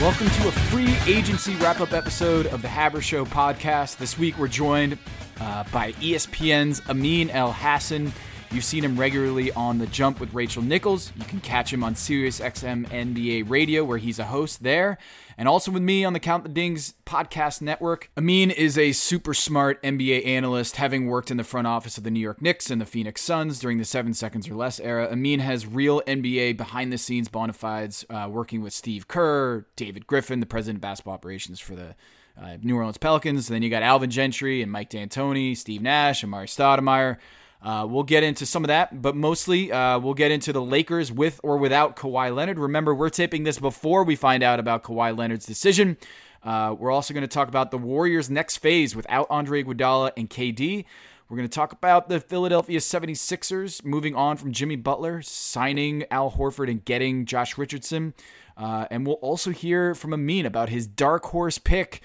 Welcome to a free agency wrap up episode of the Haber Show podcast. This week we're joined uh, by ESPN's Amin Elhassan. You've seen him regularly on The Jump with Rachel Nichols. You can catch him on SiriusXM NBA Radio, where he's a host there, and also with me on the Count the Dings podcast network. Amin is a super smart NBA analyst, having worked in the front office of the New York Knicks and the Phoenix Suns during the seven seconds or less era. Amin has real NBA behind the scenes bona fides, uh, working with Steve Kerr, David Griffin, the president of basketball operations for the uh, New Orleans Pelicans. then you got Alvin Gentry and Mike D'Antoni, Steve Nash, and Amar'e Stoudemire. Uh, we'll get into some of that, but mostly uh, we'll get into the Lakers with or without Kawhi Leonard. Remember, we're taping this before we find out about Kawhi Leonard's decision. Uh, we're also going to talk about the Warriors' next phase without Andre Iguodala and KD. We're going to talk about the Philadelphia 76ers moving on from Jimmy Butler, signing Al Horford, and getting Josh Richardson. Uh, and we'll also hear from Amin about his dark horse pick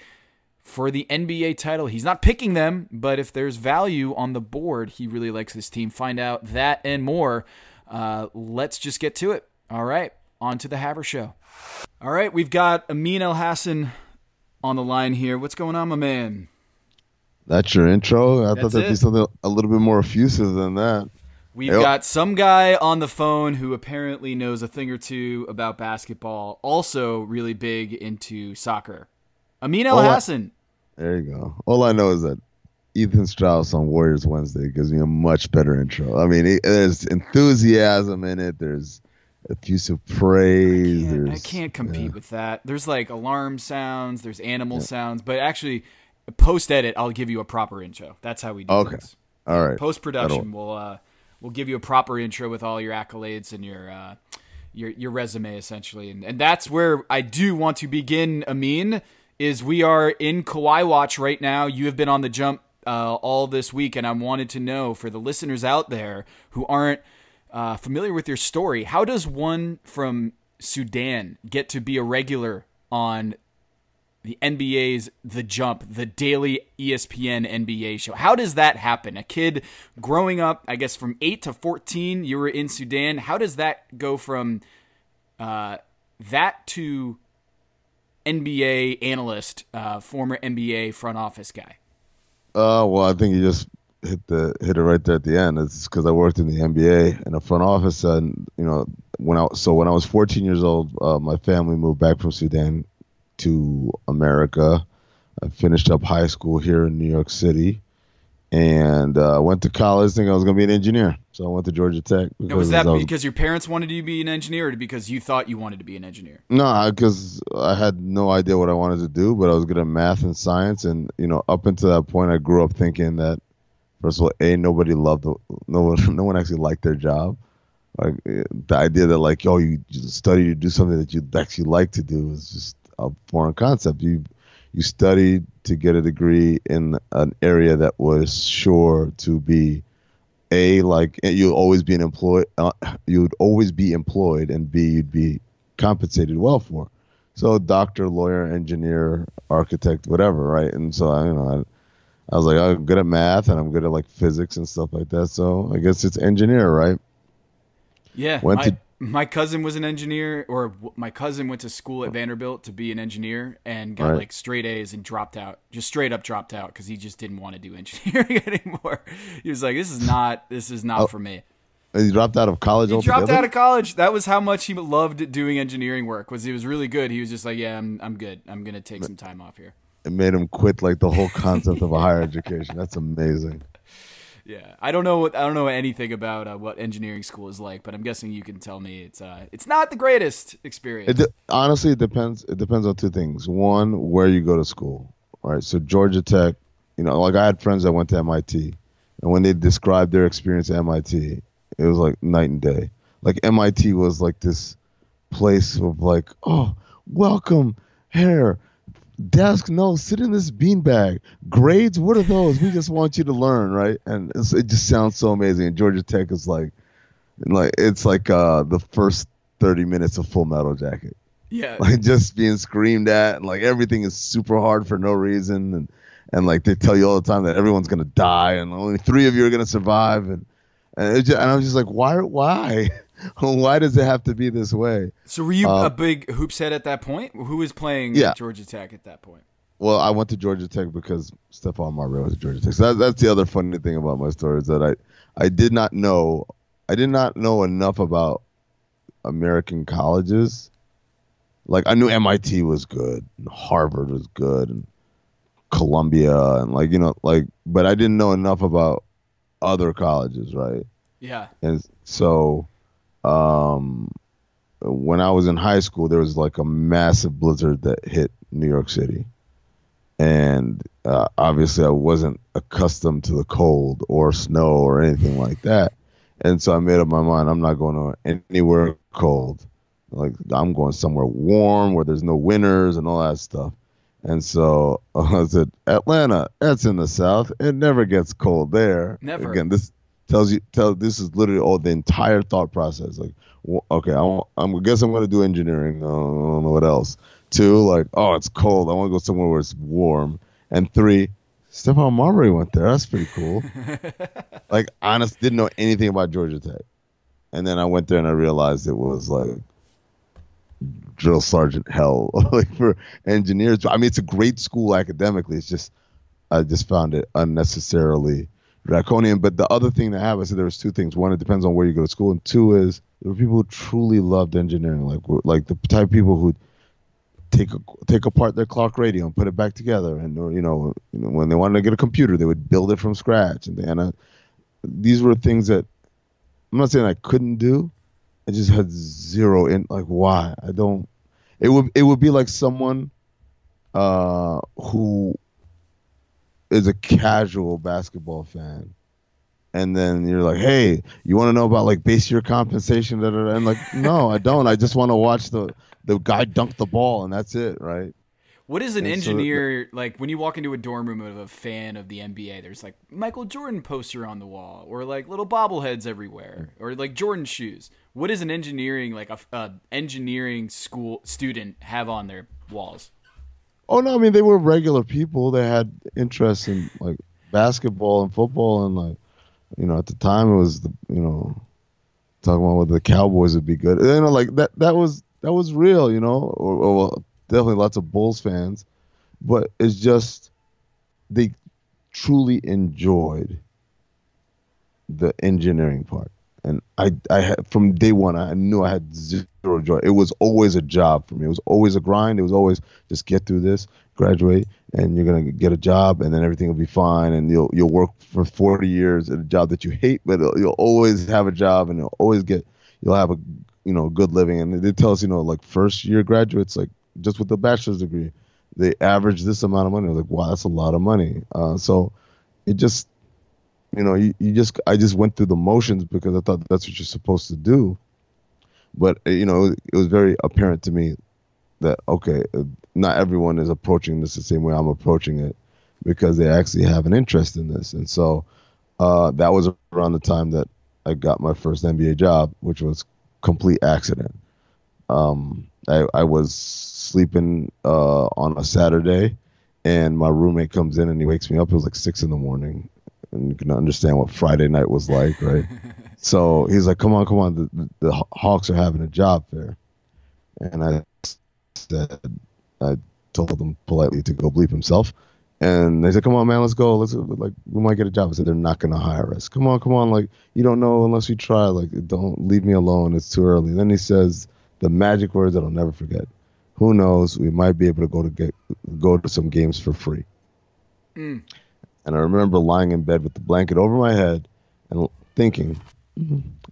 for the NBA title. He's not picking them, but if there's value on the board, he really likes this team. Find out that and more. Uh, let's just get to it. All right, on to the Haber Show. All right, we've got Amin Elhassan on the line here. What's going on, my man? That's your intro. I That's thought that'd it. be something a little bit more effusive than that. We've yep. got some guy on the phone who apparently knows a thing or two about basketball, also really big into soccer. Amin Elhassan. There you go. All I know is that Ethan Strauss on Warriors Wednesday gives me a much better intro. I mean, there's enthusiasm in it. There's effusive praise. I can't, I can't compete yeah. with that. There's like alarm sounds. There's animal yeah. sounds. But actually, post edit, I'll give you a proper intro. That's how we do okay. things. All right. Post production, we'll uh, we'll give you a proper intro with all your accolades and your. Uh, your, your resume essentially and, and that's where I do want to begin Amin is we are in Kawhi Watch right now. You have been on the jump uh, all this week, and I wanted to know for the listeners out there who aren't uh, familiar with your story, how does one from Sudan get to be a regular on the NBA's The Jump, the daily ESPN NBA show. How does that happen? A kid growing up, I guess from 8 to 14, you were in Sudan. How does that go from uh, that to NBA analyst, uh, former NBA front office guy? Uh, well, I think you just hit the hit it right there at the end. It's because I worked in the NBA in a front office, and you know when I so when I was 14 years old, uh, my family moved back from Sudan to America. I finished up high school here in New York City, and uh, went to college thinking I was going to be an engineer. So I went to Georgia Tech. Because was that was, because your parents wanted you to be an engineer, or because you thought you wanted to be an engineer? No, because I had no idea what I wanted to do, but I was good at math and science, and you know, up until that point, I grew up thinking that first of all, a nobody loved no one, no one actually liked their job. Like the idea that like, oh, you study to do something that you actually like to do is just a foreign concept. You you studied to get a degree in an area that was sure to be a like you'll always be an employed uh, you'd always be employed and b you'd be compensated well for. So doctor lawyer engineer architect whatever right? And so i you know I, I was like i'm good at math and i'm good at like physics and stuff like that. So i guess it's engineer right? Yeah went I, to my cousin was an engineer, or my cousin went to school at Vanderbilt to be an engineer and got right. like straight A's and dropped out, just straight up dropped out because he just didn't want to do engineering anymore. He was like, "This is not, this is not oh, for me." He dropped out of college. He altogether? dropped out of college. That was how much he loved doing engineering work. Was he was really good. He was just like, "Yeah, I'm, I'm good. I'm gonna take some time off here." It made him quit like the whole concept of a higher education. That's amazing yeah, I don't know what I don't know anything about uh, what engineering school is like, but I'm guessing you can tell me it's uh, it's not the greatest experience. It de- honestly, it depends. It depends on two things. One, where you go to school. Right. So Georgia Tech, you know, like I had friends that went to MIT, and when they described their experience at MIT, it was like night and day. Like MIT was like this place of like, oh, welcome here desk no sit in this beanbag. Grades what are those? We just want you to learn right? And it just sounds so amazing. And georgia tech is like like it's like uh the first 30 minutes of full metal jacket. Yeah. Like just being screamed at and like everything is super hard for no reason. And and like they tell you all the time that everyone's gonna die and only three of you are gonna survive. And and, just, and i was just like why why why does it have to be this way? So were you uh, a big hoops head at that point? Who was playing yeah. Georgia Tech at that point? Well, I went to Georgia Tech because Stephon Marbury was at Georgia Tech. So that, that's the other funny thing about my story is that I, I did not know, I did not know enough about American colleges. Like I knew MIT was good, and Harvard was good, and Columbia, and like you know, like, but I didn't know enough about other colleges, right? Yeah. And so, um, when I was in high school, there was like a massive blizzard that hit New York City, and uh, obviously I wasn't accustomed to the cold or snow or anything like that, and so I made up my mind I'm not going to anywhere cold, like I'm going somewhere warm where there's no winters and all that stuff. And so I said, Atlanta, that's in the south. It never gets cold there. Never. Again, this tells you tell this is literally all the entire thought process. Like, okay, I, am I guess I'm going to do engineering. Uh, I don't know what else. Two, like, oh, it's cold. I want to go somewhere where it's warm. And three, Stephon Marbury went there. That's pretty cool. like, honest, didn't know anything about Georgia Tech. And then I went there and I realized it was like drill sergeant hell like for engineers. I mean, it's a great school academically. It's just I just found it unnecessarily draconian. But the other thing that happened, so there was two things. One, it depends on where you go to school, and two is there were people who truly loved engineering, like like the type of people who take a, take apart their clock radio and put it back together, and or, you know, you know when they wanted to get a computer, they would build it from scratch, and, they, and I, these were things that I'm not saying I couldn't do. I just had zero in like why I don't. It would it would be like someone uh, who is a casual basketball fan, and then you're like, "Hey, you want to know about like base year compensation?" Da, da, da. And like, no, I don't. I just want to watch the the guy dunk the ball, and that's it, right? What is an and engineer so, like when you walk into a dorm room of a fan of the NBA? There's like Michael Jordan poster on the wall, or like little bobbleheads everywhere, or like Jordan shoes. What does an engineering like a, a engineering school student have on their walls? Oh no, I mean they were regular people. They had interest in like basketball and football, and like you know at the time it was the you know talking about whether the Cowboys would be good. You know, like that that was that was real. You know, or, or definitely lots of Bulls fans, but it's just they truly enjoyed the engineering part. And I, I had, from day one, I knew I had zero joy. It was always a job for me. It was always a grind. It was always just get through this, graduate, and you're gonna get a job, and then everything will be fine, and you'll you'll work for 40 years at a job that you hate, but you'll always have a job, and you'll always get you'll have a you know good living. And they tell us, you know, like first year graduates, like just with a bachelor's degree, they average this amount of money. I was like, wow, that's a lot of money. Uh, so it just, you know, you, you just, I just went through the motions because I thought that's what you're supposed to do. But, uh, you know, it was very apparent to me that, okay, uh, not everyone is approaching this the same way I'm approaching it because they actually have an interest in this. And so uh, that was around the time that I got my first NBA job, which was complete accident. Um, I, I was sleeping uh, on a Saturday, and my roommate comes in and he wakes me up. It was like six in the morning, and you can understand what Friday night was like, right? so he's like, "Come on, come on, the, the Hawks are having a job fair," and I said, I told him politely to go bleep himself. And they said, "Come on, man, let's go. Let's like we might get a job." I said, "They're not gonna hire us. Come on, come on. Like you don't know unless you try. Like don't leave me alone. It's too early." And then he says the magic words that I'll never forget who knows? We might be able to go to get go to some games for free. Mm. And I remember lying in bed with the blanket over my head and thinking,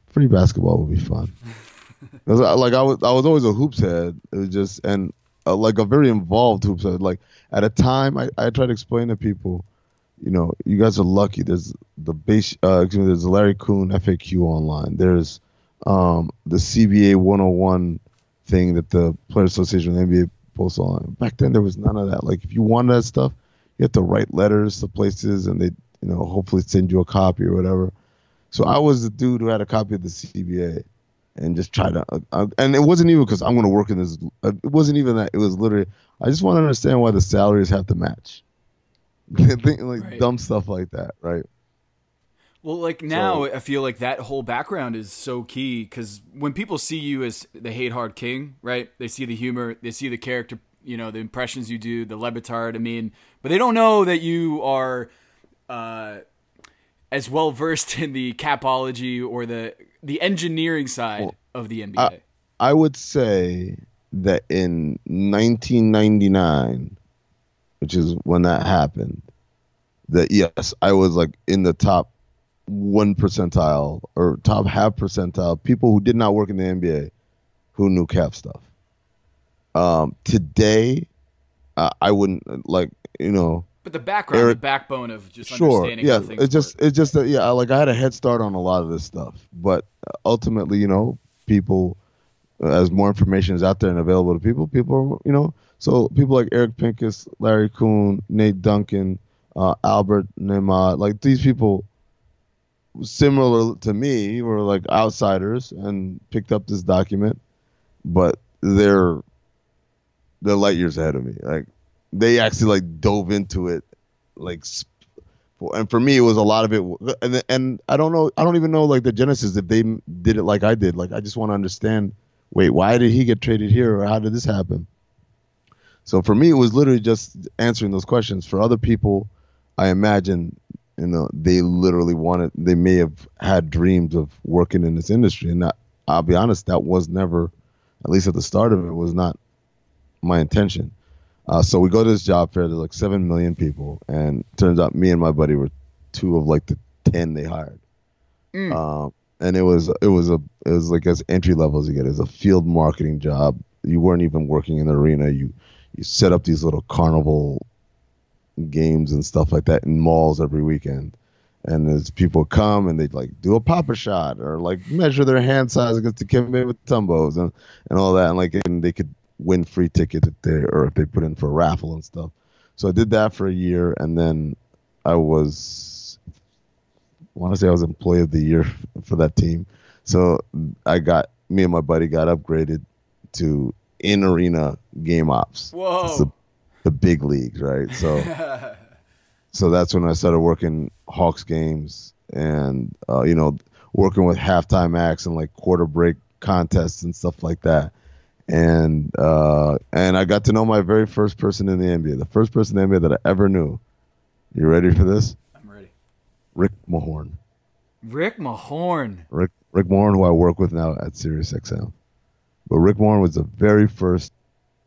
free basketball would be fun. like I was, I was always a hoops head. It was just and uh, like a very involved hoops head. Like at a time, I, I try to explain to people, you know, you guys are lucky. There's the base, uh, excuse me, there's the Larry Coon FAQ online. There's um, the CBA 101 thing that the Players Association and the NBA posts on. Back then, there was none of that. Like, if you wanted that stuff, you have to write letters to places, and they, you know, hopefully send you a copy or whatever. So I was the dude who had a copy of the CBA, and just try to. Uh, uh, and it wasn't even because I'm going to work in this. Uh, it wasn't even that. It was literally. I just want to understand why the salaries have to match. like right. dumb stuff like that, right? Well, like now, so, I feel like that whole background is so key because when people see you as the hate hard king, right? They see the humor, they see the character, you know, the impressions you do, the Le Batard. I mean, but they don't know that you are uh, as well versed in the capology or the the engineering side well, of the NBA. I, I would say that in 1999, which is when that happened, that yes, I was like in the top one percentile or top half percentile people who did not work in the NBA who knew cap stuff. Um, today, uh, I wouldn't like you know. But the background, Eric, the backbone of just sure, understanding yeah, it's just work. it's just that yeah, like I had a head start on a lot of this stuff, but ultimately, you know, people as more information is out there and available to people, people you know, so people like Eric Pincus, Larry Coon, Nate Duncan, uh, Albert Nahmad, like these people similar to me were like outsiders and picked up this document, but they're they're light years ahead of me. Like they actually like dove into it, like, and for me it was a lot of it. And and I don't know, I don't even know like the genesis if they did it like I did. Like I just want to understand. Wait, why did he get traded here, or how did this happen? So for me, it was literally just answering those questions. For other people, I imagine you know they literally wanted they may have had dreams of working in this industry and i'll be honest that was never at least at the start of it was not my intention uh, so we go to this job fair there's like 7 million people and turns out me and my buddy were two of like the 10 they hired mm. um, and it was it was a it was like as entry level as you get as a field marketing job you weren't even working in the arena you you set up these little carnival games and stuff like that in malls every weekend. And as people come and they'd like do a Pop-A-Shot or like measure their hand size against the Dikembe Mutombos and, and all that. And like, and they could win free tickets if they, or if they put in for a raffle and stuff. So I did that for a year. And then I was, I want to say I was employee of the year for that team. So I got, me and my buddy got upgraded to in arena game ops. Whoa the big leagues, right? So, so that's when I started working Hawks games and uh, you know working with halftime acts and like quarter break contests and stuff like that. And uh, and I got to know my very first person in the NBA, the first person in the NBA that I ever knew. You ready for this? I'm ready. Rick Mahorn. Rick Mahorn. Rick Rick Mahorn, who I work with now at SiriusXM. But Rick Mahorn was the very first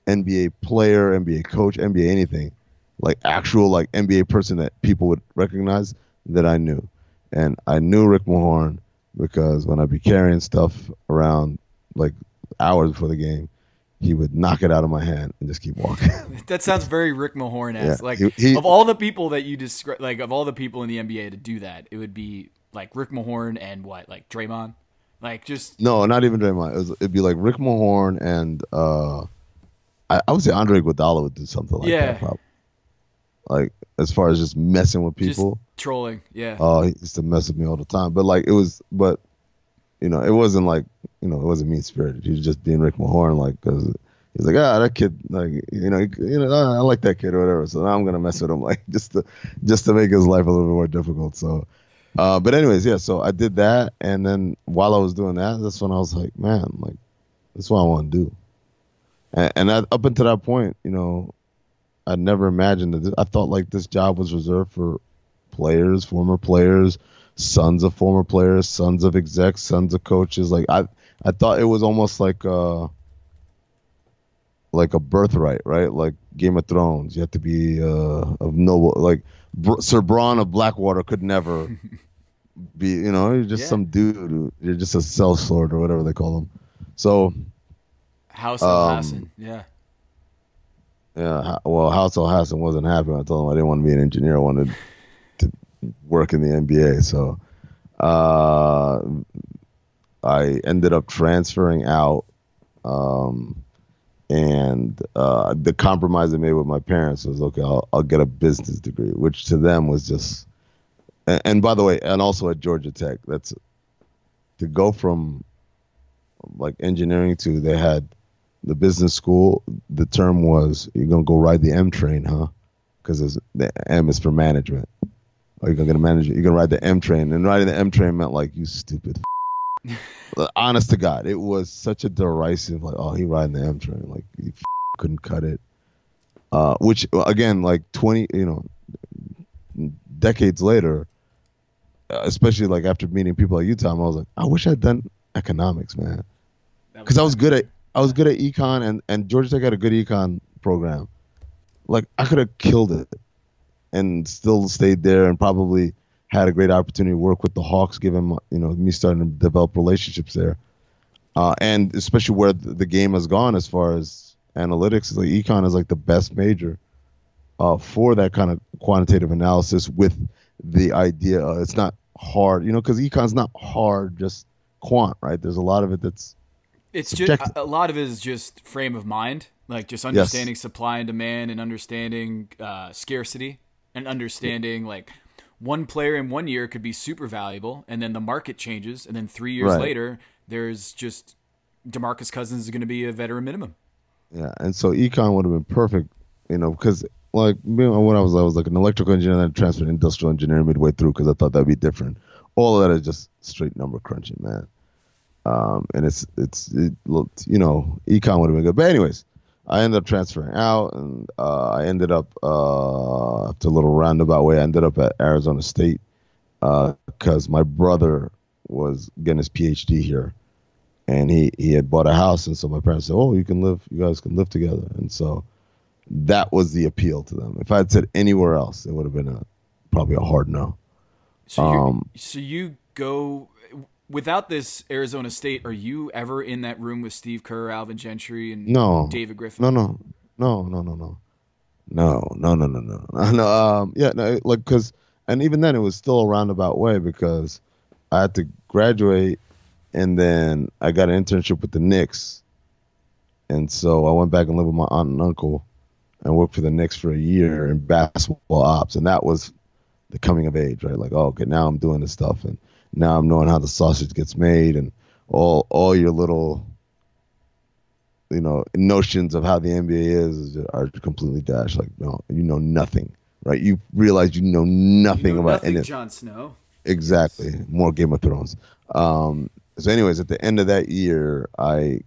NBA player, NBA coach, NBA anything, like actual like NBA person that people would recognize that I knew. And I knew Rick Mahorn because when I'd be carrying stuff around like hours before the game, he would knock it out of my hand and just keep walking. that sounds very Rick Mahorn esque. Yeah, like he, he, of all the people that you describe, like of all the people in the NBA to do that, it would be like Rick Mahorn and what, like Draymond, like just no, not even Draymond. It was, it'd be like Rick Mahorn and uh, I, I, would say Andre Iguodala would do something like yeah. that. Probably. Like as far as just messing with people, just trolling. Yeah. Oh, uh, he used to mess with me all the time. But like it was, but you know, it wasn't like you know, it wasn't mean spirited. He was just being Rick Mahorn, like because he's like, ah, that kid, like you know, you know, I like that kid or whatever. So now I'm gonna mess with him, like just to just to make his life a little bit more difficult. So. Uh, but anyways, yeah. So I did that, and then while I was doing that, that's when I was like, man, like, that's what I want to do and, and I, up until that point, you know, I never imagined that. I thought like this job was reserved for players, former players, sons of former players, sons of execs, sons of coaches. Like I, I thought it was almost like uh like a birthright, right? Like Game of Thrones. You have to be uh, of noble. Like Br- Sir Bronn of Blackwater could never be. You know, you're just yeah. some dude. You're just a sellsword or whatever they call them. So House um, Hassan, yeah. Yeah, well, House Al Hassan wasn't happy when I told him I didn't want to be an engineer. I wanted to work in the NBA. So uh, I ended up transferring out. Um, and uh, the compromise I made with my parents was okay, I'll, I'll get a business degree, which to them was just. And, and by the way, and also at Georgia Tech, that's to go from like engineering to they had the business school, the term was you're gonna go ride the M train, huh? Because the M is for management. oh, you're gonna get a manager. You're gonna ride the M train, and riding the M train meant like you stupid. Honest to God, it was such a derisive like, oh, he riding the M train, like he f- couldn't cut it. Uh, which again, like twenty, you know, decades later, uh, especially like after meeting people at Utah, I was like, I wish I'd done economics, man, because I was good at I was good at econ, and and Georgia Tech had a good econ program. Like I could have killed it, and still stayed there, and probably had a great opportunity to work with the Hawks, given you know me starting to develop relationships there, uh, and especially where the game has gone as far as analytics. Like econ is like the best major uh, for that kind of quantitative analysis with the idea uh, it's not hard, you know, because econ's not hard, just quant, right? There's a lot of it that's it's subjective. just a lot of it is just frame of mind, like just understanding yes. supply and demand and understanding uh, scarcity and understanding yeah. like one player in one year could be super valuable, and then the market changes, and then three years right. later, there's just Demarcus Cousins is going to be a veteran minimum. Yeah, and so econ would have been perfect, you know, because like when I was I was like an electrical engineer, and then transferred to industrial engineering midway through because I thought that'd be different. All of that is just straight number crunching, man. Um, and it's it's it looked, you know, econ would have been good, but anyways, I ended up transferring out, and uh, I ended up uh, after a little roundabout way, I ended up at Arizona State because uh, my brother was getting his PhD here, and he he had bought a house, and so my parents said, "Oh, you can live, you guys can live together," and so that was the appeal to them. If I had said anywhere else, it would have been a probably a hard no. So, um, so you go without this Arizona State, are you ever in that room with Steve Kerr, Alvin Gentry, and no, David Griffin? No, no, no, no, no, no, no, no, no, no, no, no. Um, yeah, no, like because, and even then, it was still a roundabout way because I had to graduate, and then I got an internship with the Knicks, and so I went back and lived with my aunt and uncle, and worked for the Knicks for a year in basketball ops, and that was the coming of age, right? Like, oh, okay, now I'm doing this stuff, and now I'm knowing how the sausage gets made and all all your little you know notions of how the NBA is are completely dashed. Like no, you know nothing, right? You realize you know nothing you know about nothing, Jon Snow. Exactly, more Game of Thrones. Um, so, anyways, at the end of that year, I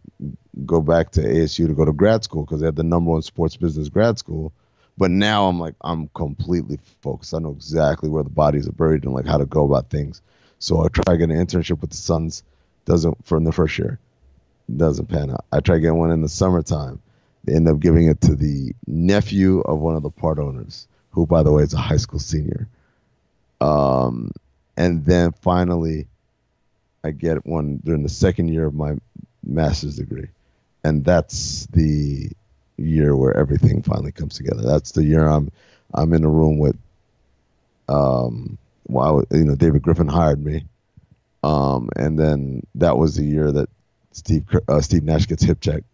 go back to ASU to go to grad school because they had the number one sports business grad school. But now I'm like I'm completely focused. I know exactly where the bodies are buried and like how to go about things. So I try to get an internship with the Suns. Doesn't from the first year. Doesn't pan out. I try to get one in the summertime. They end up giving it to the nephew of one of the part owners, who by the way is a high school senior. Um, and then finally, I get one during the second year of my master's degree, and that's the year where everything finally comes together. That's the year I'm I'm in a room with um well, you know, David Griffin hired me, um, and then that was the year that Steve uh, Steve Nash gets hip checked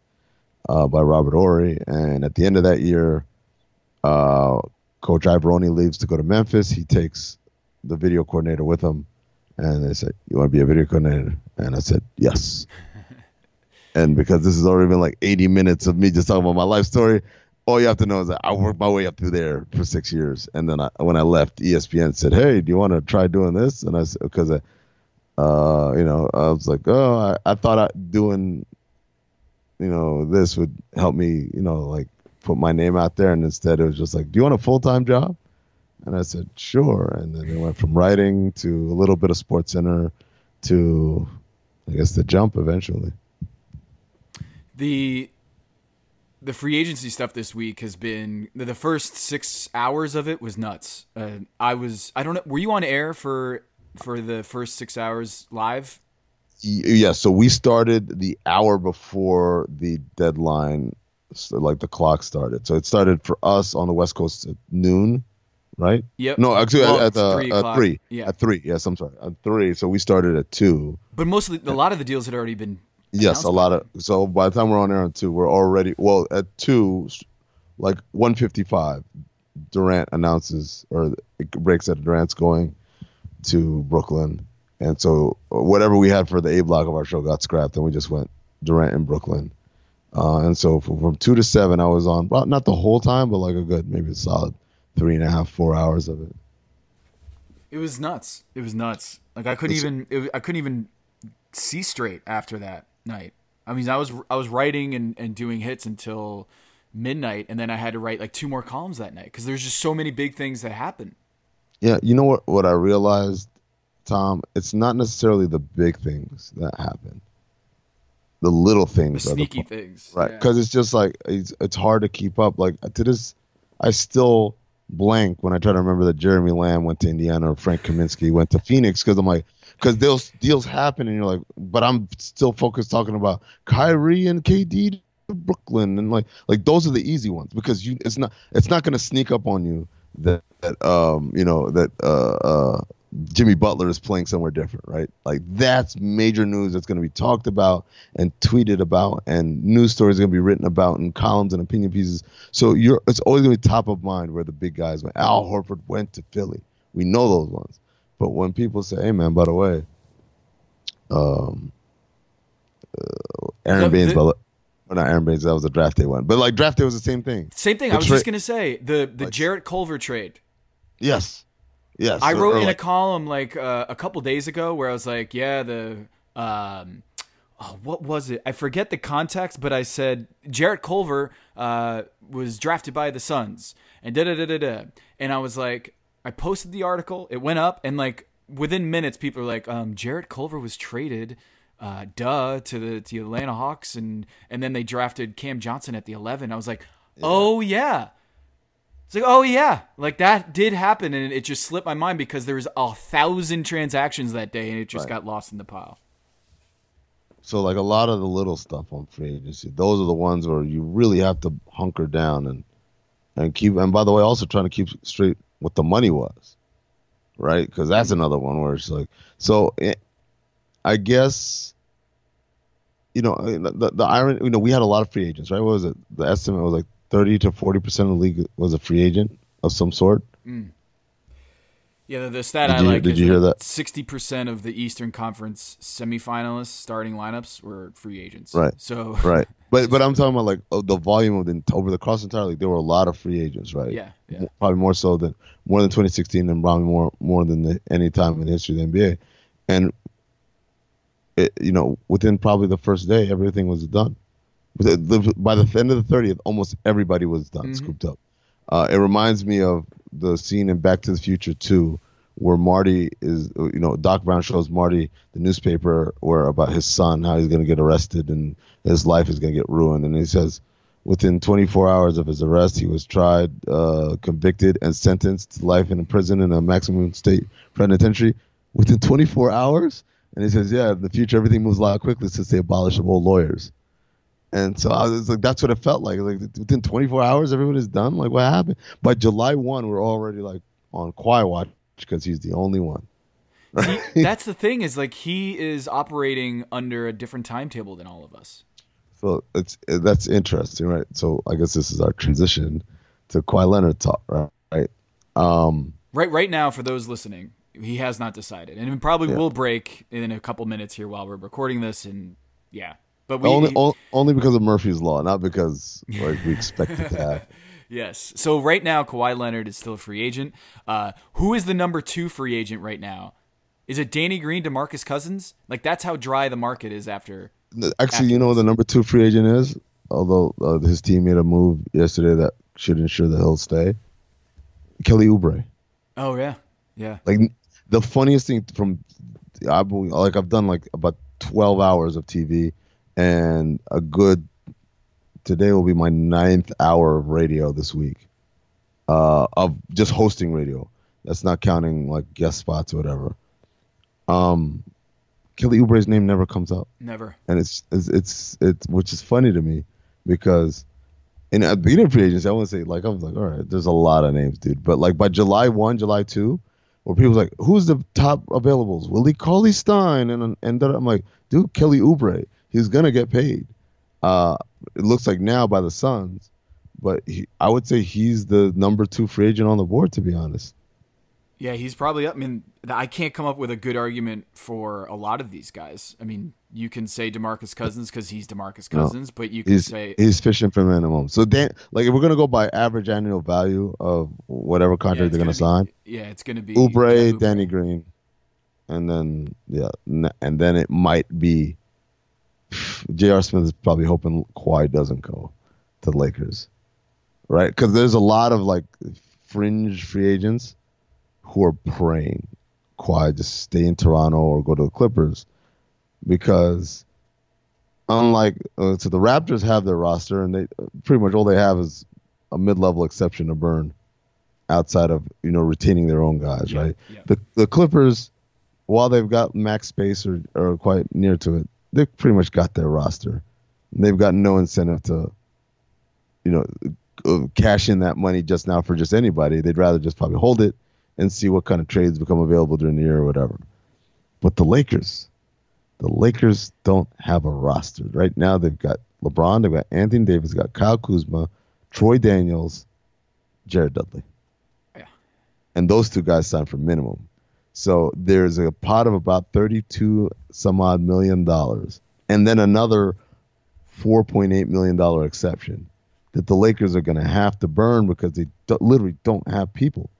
uh, by Robert Horry, and at the end of that year, uh, Coach Iavaroni leaves to go to Memphis. He takes the video coordinator with him, and they said, "You want to be a video coordinator?" And I said, "Yes." and because this has already been like 80 minutes of me just talking about my life story, all you have to know is that I worked my way up through there for six years, and then I, when I left, ESPN said, "Hey, do you want to try doing this?" And I said, "Because, I, uh, you know, I was like, oh, I, I thought I, doing, you know, this would help me, you know, like put my name out there, and instead it was just like, do you want a full time job?" And I said, "Sure." And then it went from writing to a little bit of Sports Center to, I guess, the jump eventually. The the free agency stuff this week has been the first six hours of it was nuts. Uh, I was I don't know. Were you on air for for the first six hours live? Yeah. So we started the hour before the deadline, so like the clock started. So it started for us on the West Coast at noon, right? Yep. No, actually well, at, at, uh, three, at three. Yeah. At three. Yes, I'm sorry. At three. So we started at two. But mostly, a lot of the deals had already been Yes, a lot of. So by the time we're on air at two, we're already well at two, like one fifty five. Durant announces or it breaks that Durant's going to Brooklyn, and so whatever we had for the A block of our show got scrapped, and we just went Durant in Brooklyn. Uh, and so from, from, two to seven, I was on, well, not the whole time, but like a good maybe a solid three and a half, four hours of it. It was nuts. It was nuts. Like I couldn't It's- even it, I couldn't even see straight after that night. I mean, I was I was writing and, and doing hits until midnight, and then I had to write like two more columns that night because there's just so many big things that happen. Yeah, you know what? What I realized, Tom, it's not necessarily the big things that happen. The little The things, are the sneaky pro- things, right? Yeah. Because it's just like it's it's hard to keep up. Like to this, I still blank when I try to remember that Jeremy Lamb went to Indiana or Frank Kaminsky went to Phoenix because I'm like, because those deals happen and you're like, but I'm still focused talking about Kyrie and KD Brooklyn and like like those are the easy ones because you it's not it's not gonna sneak up on you that, that um you know that uh uh Jimmy Butler is playing somewhere different, right? Like that's major news that's going to be talked about and tweeted about, and news stories are going to be written about, in columns and opinion pieces. So you're it's always going to be top of mind where the big guys went. Al Horford went to Philly. We know those ones, but when people say, "Hey, man, by the way, um, uh, Aron Baynes, well, not Aron Baynes, that was a draft day one, but like draft day was the same thing. Same thing. The I was tra- just gonna say the the Like- Jarrett Culver trade. Yes, yes. I wrote in like- a column like uh, a couple days ago where I was like, yeah, the um, oh, what was it? I forget the context, but I said Jarrett Culver uh, was drafted by the Suns, and da da da da da. And I was like, I posted the article, it went up, and like within minutes, people are like, um, Jarrett Culver was traded. Uh, duh to the to the Atlanta Hawks and and then they drafted Cam Johnson at the 11. I was like, oh yeah, it's like, oh yeah, like that did happen, and it just slipped my mind because there was a thousand transactions that day, and it just Right. got lost in the pile. So like a lot of the little stuff on free agency, those are the ones where you really have to hunker down and and keep. And by the way, also trying to keep straight what the money was, right? Because that's another one where it's like, so eh, I guess you know the the irony. You know, we had a lot of free agents, right? What was it? The estimate was like thirty to forty percent of the league was a free agent of some sort. Yeah, the, the stat Did I you- like did is you hear that? sixty percent of the Eastern Conference semifinalists starting lineups were free agents. Right. So Right. But but I'm talking about like oh, the volume of the over the cross entire league. There were a lot of free agents, right? Yeah, yeah. Probably more so than more than 2016, and probably more more than the, any time in the history of the NBA. And it, you know, within probably the first day, everything was done. The, the, by the end of the 30th, almost everybody was done, Mhm. scooped up. Uh, it reminds me of the scene in Back to the Future 2, where Marty is, you know, Doc Brown shows Marty the newspaper where about his son, how he's going to get arrested and his life is going to get ruined. And he says, within 24 hours of his arrest, he was tried, uh, convicted, and sentenced to life in prison in a maximum state penitentiary within 24 hours. And he says, yeah, in the future, everything moves a lot quickly since they abolished old lawyers. And so I was like, that's what it felt like. Like within 24 hours, everyone is done. Like what happened? By July 1, we're already like on Kawhi watch because he's the only one. See, that's the thing is like he is operating under a different timetable than all of us. So it's that's interesting, right? So I guess this is our transition to Kawhi Leonard talk, right? Right. Um, Right, right now, for those listening, he has not decided, and it probably Yeah. will break in a couple minutes here while we're recording this. And yeah, but we only only because of Murphy's law, not because like we expect it to happen. yes. So right now, Kawhi Leonard is still a free agent. Uh, who is the number two free agent right now? Is it Danny Green, Demarcus Cousins? Like that's how dry the market is after. Actually, you know what the number two free agent is? Although uh, his team made a move yesterday that should ensure that he'll stay. Kelly Oubre. Oh yeah, yeah. Like the funniest thing from I like I've done like about 12 hours of TV and a good today will be my ninth hour of radio this week uh, of just hosting radio. That's not counting like guest spots or whatever. Um, Kelly Oubre's name never comes up Never. and it's it's it's, it's which is funny to me because in at the beginning of free agency, I want to say like I was like, all right, there's a lot of names, dude. But like by July one, July two, where people like, who's the top availables? Willie Cauley Stein, and and I'm like, dude, Kelly Oubre, he's gonna get paid. Uh, it looks like now by the Suns, but he, I would say he's the number two free agent on the board, to be honest. Yeah, he's probably up. I mean, I can't come up with a good argument for a lot of these guys. I mean, you can say Demarcus Cousins because he's Demarcus Cousins, no, but you can he's, say he's fishing for minimum. So Dan, like if we're gonna go by average annual value of whatever contract yeah, they're gonna, gonna sign, yeah, it's gonna be Oubre, Danny Green, and then yeah, and then it might be J.R. Smith is probably hoping Kawhi doesn't go to the Lakers, right? Because there's a lot of like fringe free agents who are praying Kawhi just stay in Toronto or go to the Clippers because unlike uh, so the Raptors have their roster and they pretty much all they have is a mid-level exception to burn outside of you know retaining their own guys, yeah, right? Yeah. The the Clippers, while they've got max space or, or quite near to it, they've pretty much got their roster. They've got no incentive to, you know, uh, cash in that money just now for just anybody. They'd rather just probably hold it and see what kind of trades become available during the year or whatever. But the Lakers, the Lakers don't have a roster right now. They've got LeBron, they've got Anthony Davis, they've got Kyle Kuzma, Troy Daniels, Jared Dudley. Yeah. And those two guys signed for minimum. So there's a pot of about 32 some odd million dollars, and then another 4.8 million dollar exception that the Lakers are going to have to burn because they do- literally don't have people.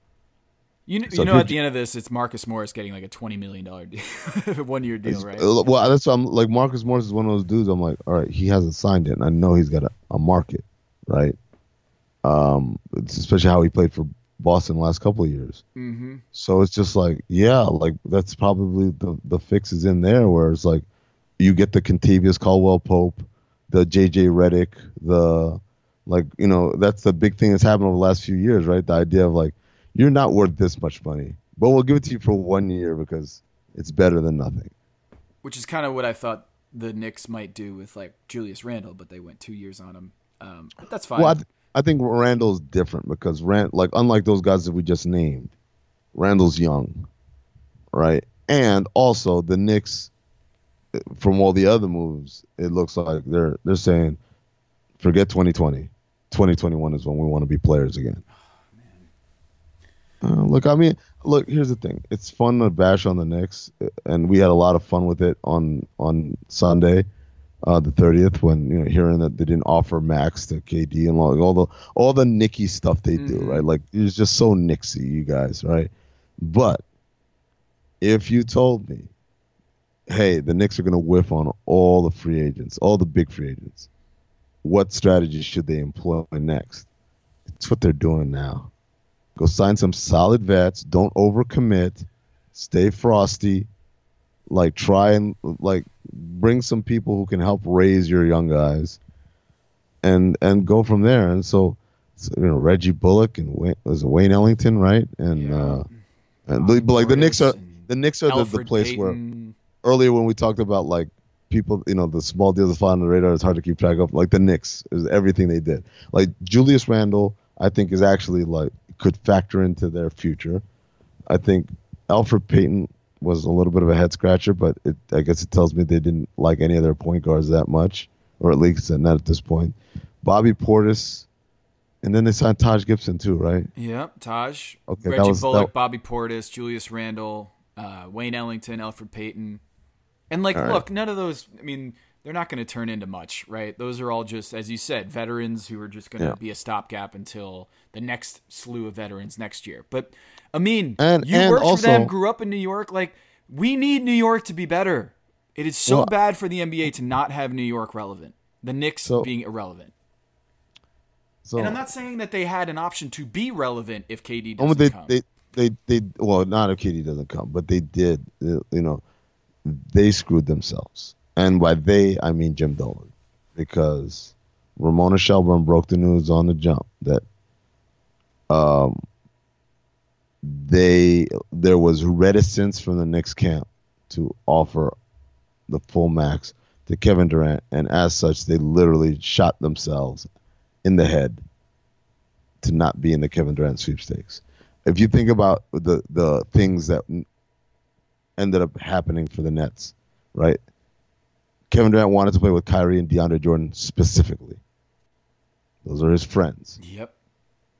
You know, so you know at the end of this, it's Marcus Morris getting like a twenty million dollar one year deal, right? Uh, well, that's why I'm like. Marcus Morris is one of those dudes. I'm like, all right, he hasn't signed it, and I know he's got a, a market, right? Um, especially how he played for Boston last couple of years. Mm-hmm. So it's just like, yeah, like that's probably the the fix is in there, where it's like you get the Kentavious Caldwell Pope, the JJ Redick, the like, you know, that's the big thing that's happened over the last few years, right? The idea of like you're not worth this much money, but we'll give it to you for one year because it's better than nothing. Which is kind of what I thought the Knicks might do with like Julius Randle, but they went two years on him. Um, that's fine. Well, I, I think Randle's different because Rand, like unlike those guys that we just named, Randle's young, right? And also the Knicks, from all the other moves, it looks like they're they're saying, forget 2020, 2021 is when we want to be players again. Uh, look, I mean, look. Here's the thing. It's fun to bash on the Knicks, and we had a lot of fun with it on on Sunday, uh, the 30th, when you know hearing that they didn't offer max to KD and all, all the all the Nicky stuff they mm-hmm. do, right? Like it's just so Knicksy, you guys, right? But if you told me, hey, the Knicks are going to whiff on all the free agents, all the big free agents, what strategy should they employ next? It's what they're doing now. Go sign some solid vets. Don't overcommit. Stay frosty. Like try and like bring some people who can help raise your young guys, and and go from there. And so, so you know Reggie Bullock and Wayne, was Wayne Ellington, right? And yeah. uh, and the, but like the Knicks are the Knicks are the, the, place Payton. where earlier when we talked about like people, you know, the small deals that fly on the radar, it's hard to keep track of. Like the Knicks is everything they did. Like Julius Randle, I think is actually like could factor into their future. I think Elfrid Payton was a little bit of a head scratcher, but it, I guess it tells me they didn't like any of their point guards that much, or at least not at this point. Bobby Portis, and then they signed Taj Gibson too, right? Yep, Taj. Okay, Reggie was, Bullock, that... Bobby Portis, Julius Randle, uh, Wayne Ellington, Elfrid Payton, and like, all look, none of those. I mean, they're not going to turn into much, right? Those are all just, as you said, veterans who are just going to yeah. be a stopgap until the next slew of veterans next year. But Amin, and, you and worked also, for them, grew up in New York. Like, we need New York to be better. It is so well, bad for the NBA to not have New York relevant. The Knicks so, being irrelevant. So, and I'm not saying that they had an option to be relevant if KD oh, doesn't they, come. They, they, they, well, not if KD doesn't come, but they did. You know, they screwed themselves and by they I mean Jim Dolan, because Ramona Shelburne broke the news on the jump that um, they there was reticence from the Knicks camp to offer the full max to Kevin Durant, and as such, they literally shot themselves in the head to not be in the Kevin Durant sweepstakes. If you think about the the things that ended up happening for the Nets, right? Kevin Durant wanted to play with Kyrie and DeAndre Jordan specifically. Those are his friends. Yep.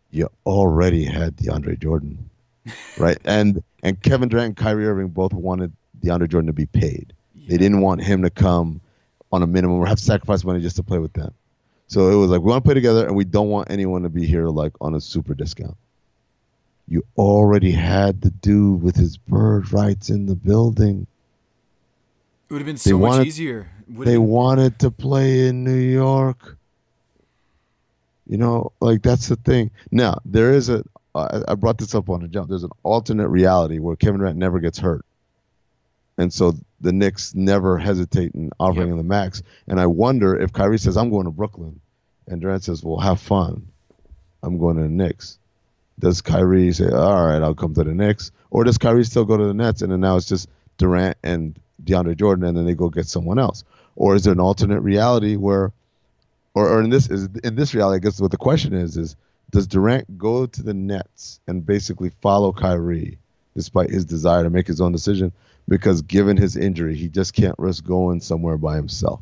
You already had DeAndre Jordan. right? And and Kevin Durant and Kyrie Irving both wanted DeAndre Jordan to be paid. Yeah. They didn't want him to come on a minimum or have to sacrifice money just to play with them. So it was like we want to play together, and we don't want anyone to be here like on a super discount. You already had the dude with his bird rights in the building. It would have been so wanted, much easier. they wanted to play in New York. You know, like that's the thing. Now there is a. Uh, I brought this up on the jump. There's an alternate reality where Kevin Durant never gets hurt, and so the Knicks never hesitate in offering yep. him the max. And I wonder if Kyrie says, "I'm going to Brooklyn," and Durant says, "Well, have fun. I'm going to the Knicks." Does Kyrie say, "All right, I'll come to the Knicks," or does Kyrie still go to the Nets, and then now it's just Durant and DeAndre Jordan, and then they go get someone else? Or is there an alternate reality where or, or in this is in this reality, I guess what the question is is does Durant go to the Nets and basically follow Kyrie despite his desire to make his own decision? Because given his injury, he just can't risk going somewhere by himself.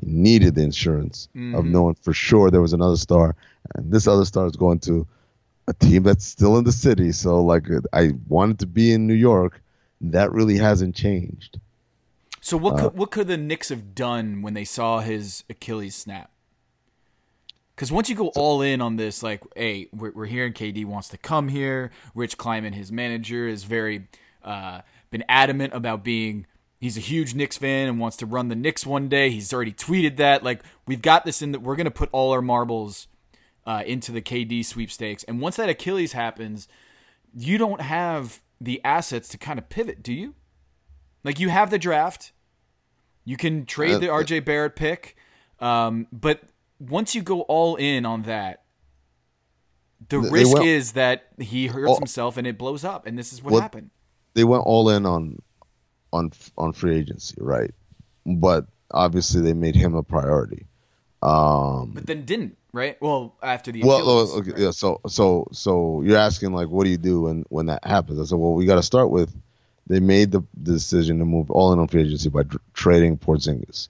He needed the insurance mm-hmm. of knowing for sure there was another star, and this other star is going to a team that's still in the city. So, like, I wanted to be in New York. That really hasn't changed. So, what uh, could, what could the Knicks have done when they saw his Achilles snap? Because once you go all in on this, like, hey, we're, we're hearing KD wants to come here. Rich Kleiman, his manager, is very uh, been adamant about being. He's a huge Knicks fan and wants to run the Knicks one day. He's already tweeted that. Like, we've got this in that we're going to put all our marbles uh, into the KD sweepstakes. And once that Achilles happens, you don't have the assets to kind of pivot, do you? Like, you have the draft. You can trade uh, the RJ Barrett pick. Um, but once you go all in on that, the they risk went, is that he hurts all, himself and it blows up, and this is what well, happened. They went all in on on on free agency, right? But obviously, they made him a priority. Um, but then didn't right? Well, after the well, okay, right? yeah. So so so you're asking like, what do you do when when that happens? I said, well, we got to start with. They made the decision to move all in on free agency by tr- trading Porzingis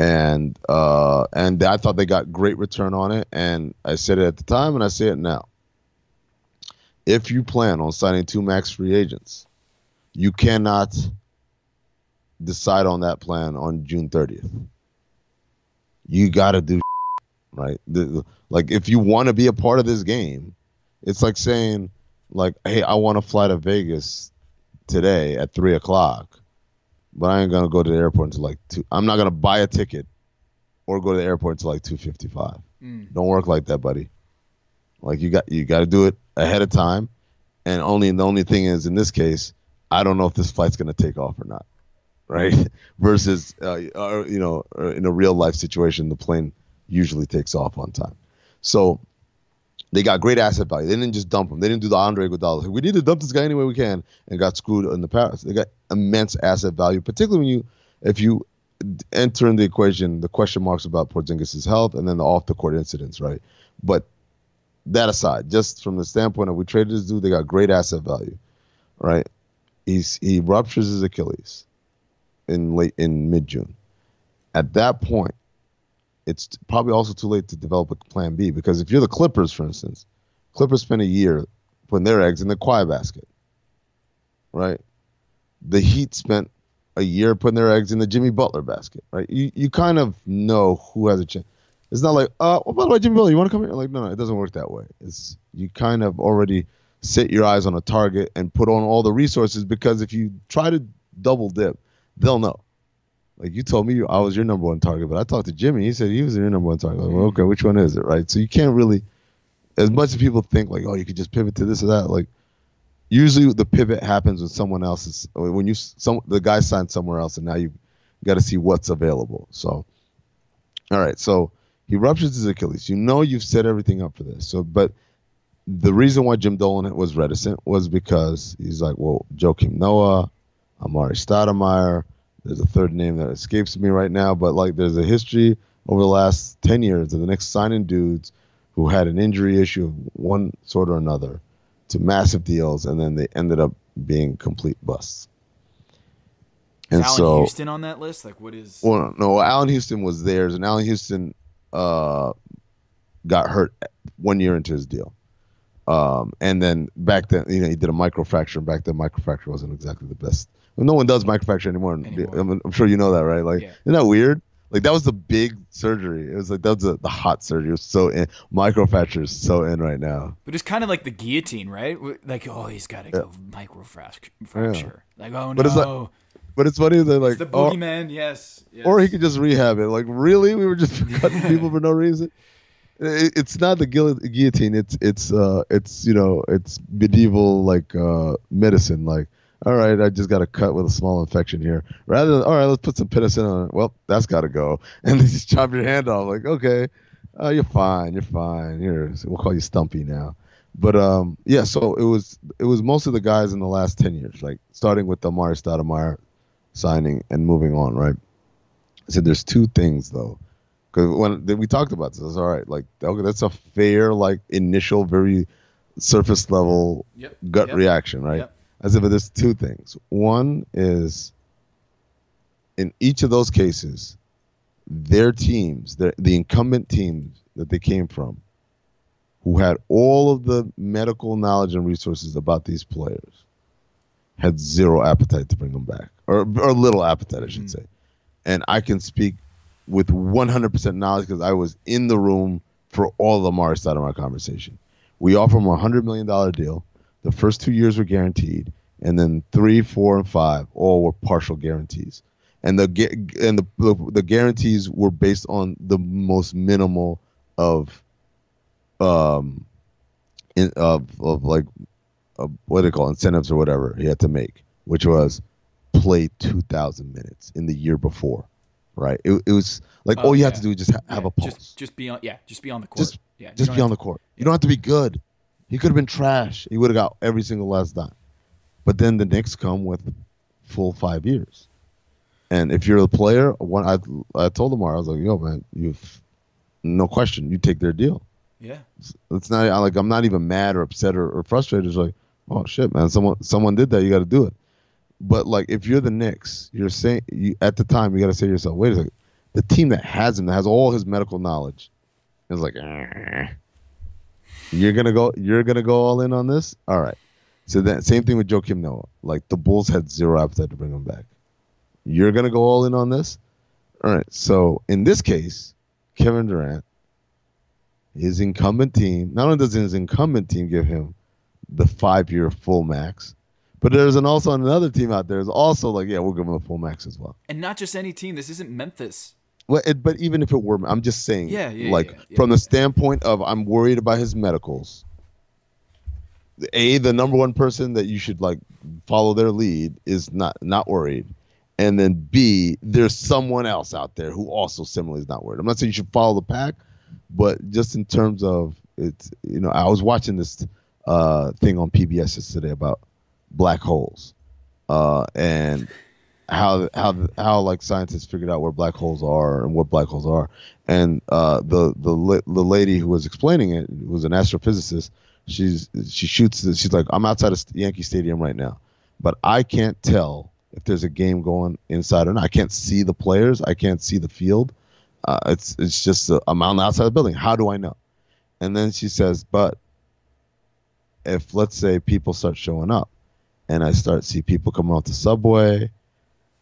and uh, and I thought they got great return on it. And I said it at the time, and I say it now. If you plan on signing two max free agents, you cannot decide on that plan on June 30th. You got to do right. The, like if you want to be a part of this game, it's like saying like, hey, I want to fly to Vegas today at three o'clock but I ain't gonna go to the airport until like two. I'm not gonna buy a ticket or go to the airport until like two fifty five. Mm. Don't work like that, buddy. Like you got you got to do it ahead of time, and only the only thing is in this case, I don't know if this flight's gonna take off or not, right? Versus, uh, you know, in a real life situation, the plane usually takes off on time. So they got great asset value. They didn't just dump him. They didn't do the Andre Iguodala. We need to dump this guy any way we can, and got screwed in the past. They got immense asset value, particularly when you, if you enter in the equation the question marks about Porzingis' health and then the off the court incidents, right? But that aside, just from the standpoint of we traded this dude, they got great asset value, right? He's he ruptures his Achilles in late in mid June. At that point, it's probably also too late to develop a plan B because if you're the Clippers, for instance, Clippers spent a year putting their eggs in the Kawhi basket, right? The Heat spent a year putting their eggs in the Jimmy Butler basket, right? You you kind of know who has a chance. It's not like, uh, well, by the way, Jimmy Butler, you want to come here? Like, no, no, it doesn't work that way. It's you kind of already set your eyes on a target and put on all the resources because if you try to double dip, they'll know. Like you told me I was your number one target, but I talked to Jimmy. He said he was your number one target. Like, well, okay, which one is it, right? So you can't really, as much as people think like, oh, you could just pivot to this or that. Like, usually the pivot happens when someone else is when you some the guy signed somewhere else, and now you've got to see what's available. So, all right, so he ruptures his Achilles. You know you've set everything up for this. So, but the reason why Jim Dolan was reticent was because he's like, well, Joakim Noah, Amar'e Stoudemire there's a third name that escapes me right now, but like there's a history over the last 10 years of the Knicks signing dudes who had an injury issue of one sort or another to massive deals, and then they ended up being complete busts. And Allan so, Houston on that list? Like, what is? Well, no, Allan Houston was theirs, and Allan Houston uh, got hurt one year into his deal. Um, and then back then, you know, he did a microfracture. And back then, microfracture wasn't exactly the best. No one does microfracture anymore. Anymore. I'm, I'm sure you know that, right? Like, Yeah. isn't that weird? Like that was the big surgery. It was like that was the, the hot surgery. It was so in. Microfracture is so in right now. But it's kind of like the guillotine, right? Like, oh, he's got to go microfracture. Like, oh But no, it's like- But it's funny that like, the oh, boogeyman. yes, yes. or he could just rehab it. Like, really, we were just cutting people for no reason. It, it's not the guillotine. It's it's uh it's you know it's medieval like uh medicine. Like, all right, I just got a cut with a small infection here. Rather than all right, let's put some penicillin on it. Well, that's got to go, and they just chop your hand off. Like, okay, uh, you're fine, you're fine. Here, we'll call you Stumpy now. But um, yeah. So it was it was mostly the guys in the last ten years, like starting with the Amar'e Stoudemire signing and moving on, right? I said there's two things though, because when we talked about this, all right, like okay, that's a fair like initial, very surface level Yep, gut yep, reaction, right? yep. As if there's two things. One is in each of those cases, their teams, their, the incumbent teams that they came from, who had all of the medical knowledge and resources about these players, had zero appetite to bring them back, or or little appetite, I should Mhm. say. And I can speak with 100% knowledge because I was in the room for all of the Mari Stoudemire conversation. We offer them a hundred million dollar deal. The first two years were guaranteed, and then three, four, and five all were partial guarantees. And the and the the, the guarantees were based on the most minimal of um in, of of like uh, what they call incentives or whatever he had to make, which was play two thousand minutes in the year before, right? It, it was like Oh, all you have to do is just ha- have Yeah, a pulse, Just, just be on. Yeah, just be on the court. Just- yeah, just be have on the court. You don't have to be good. He could have been trash. He would have got every single last dime. But then the Knicks come with full five years. And if you're a player, one I I told him I was like, yo man, you've no question, you take their deal. Yeah, It's not like I'm not even mad or upset or, or frustrated. It's like, oh shit, man, someone someone did that. You got to do it. But like, if you're the Knicks, you're saying you, at the time you got to say to yourself, wait a second, the team that has him, that has all his medical knowledge, is like, "Eh, you're gonna go, you're gonna go all in on this. All right. So then, same thing with Joakim Noah. Like the Bulls had zero appetite to bring him back. You're gonna go all in on this. All right. So in this case, Kevin Durant his incumbent team, not only does his incumbent team give him the five year full max, but there's an also another team out there is also like, yeah, we'll give him a full max as well. and not just any team. This isn't Memphis. But even if it were, I'm just saying, Yeah, yeah, like yeah, yeah, from the standpoint of I'm worried about his medicals. A, the number one person that you should like follow their lead is not not worried, and then B, there's someone else out there who also similarly is not worried. I'm not saying you should follow the pack, but just in terms of it's, you know, I was watching this uh, thing on PBS yesterday about black holes, uh, and how how how like scientists figured out where black holes are and what black holes are, and uh, the the the lady who was explaining it was an astrophysicist. She's she shoots. She's like, I'm outside of Yankee Stadium right now, but I can't tell if there's a game going inside or not. I can't see the players. I can't see the field. Uh, it's it's just i I'm on the outside of the building. How do I know? And then she says, but if let's say people start showing up, and I start see people coming off the subway,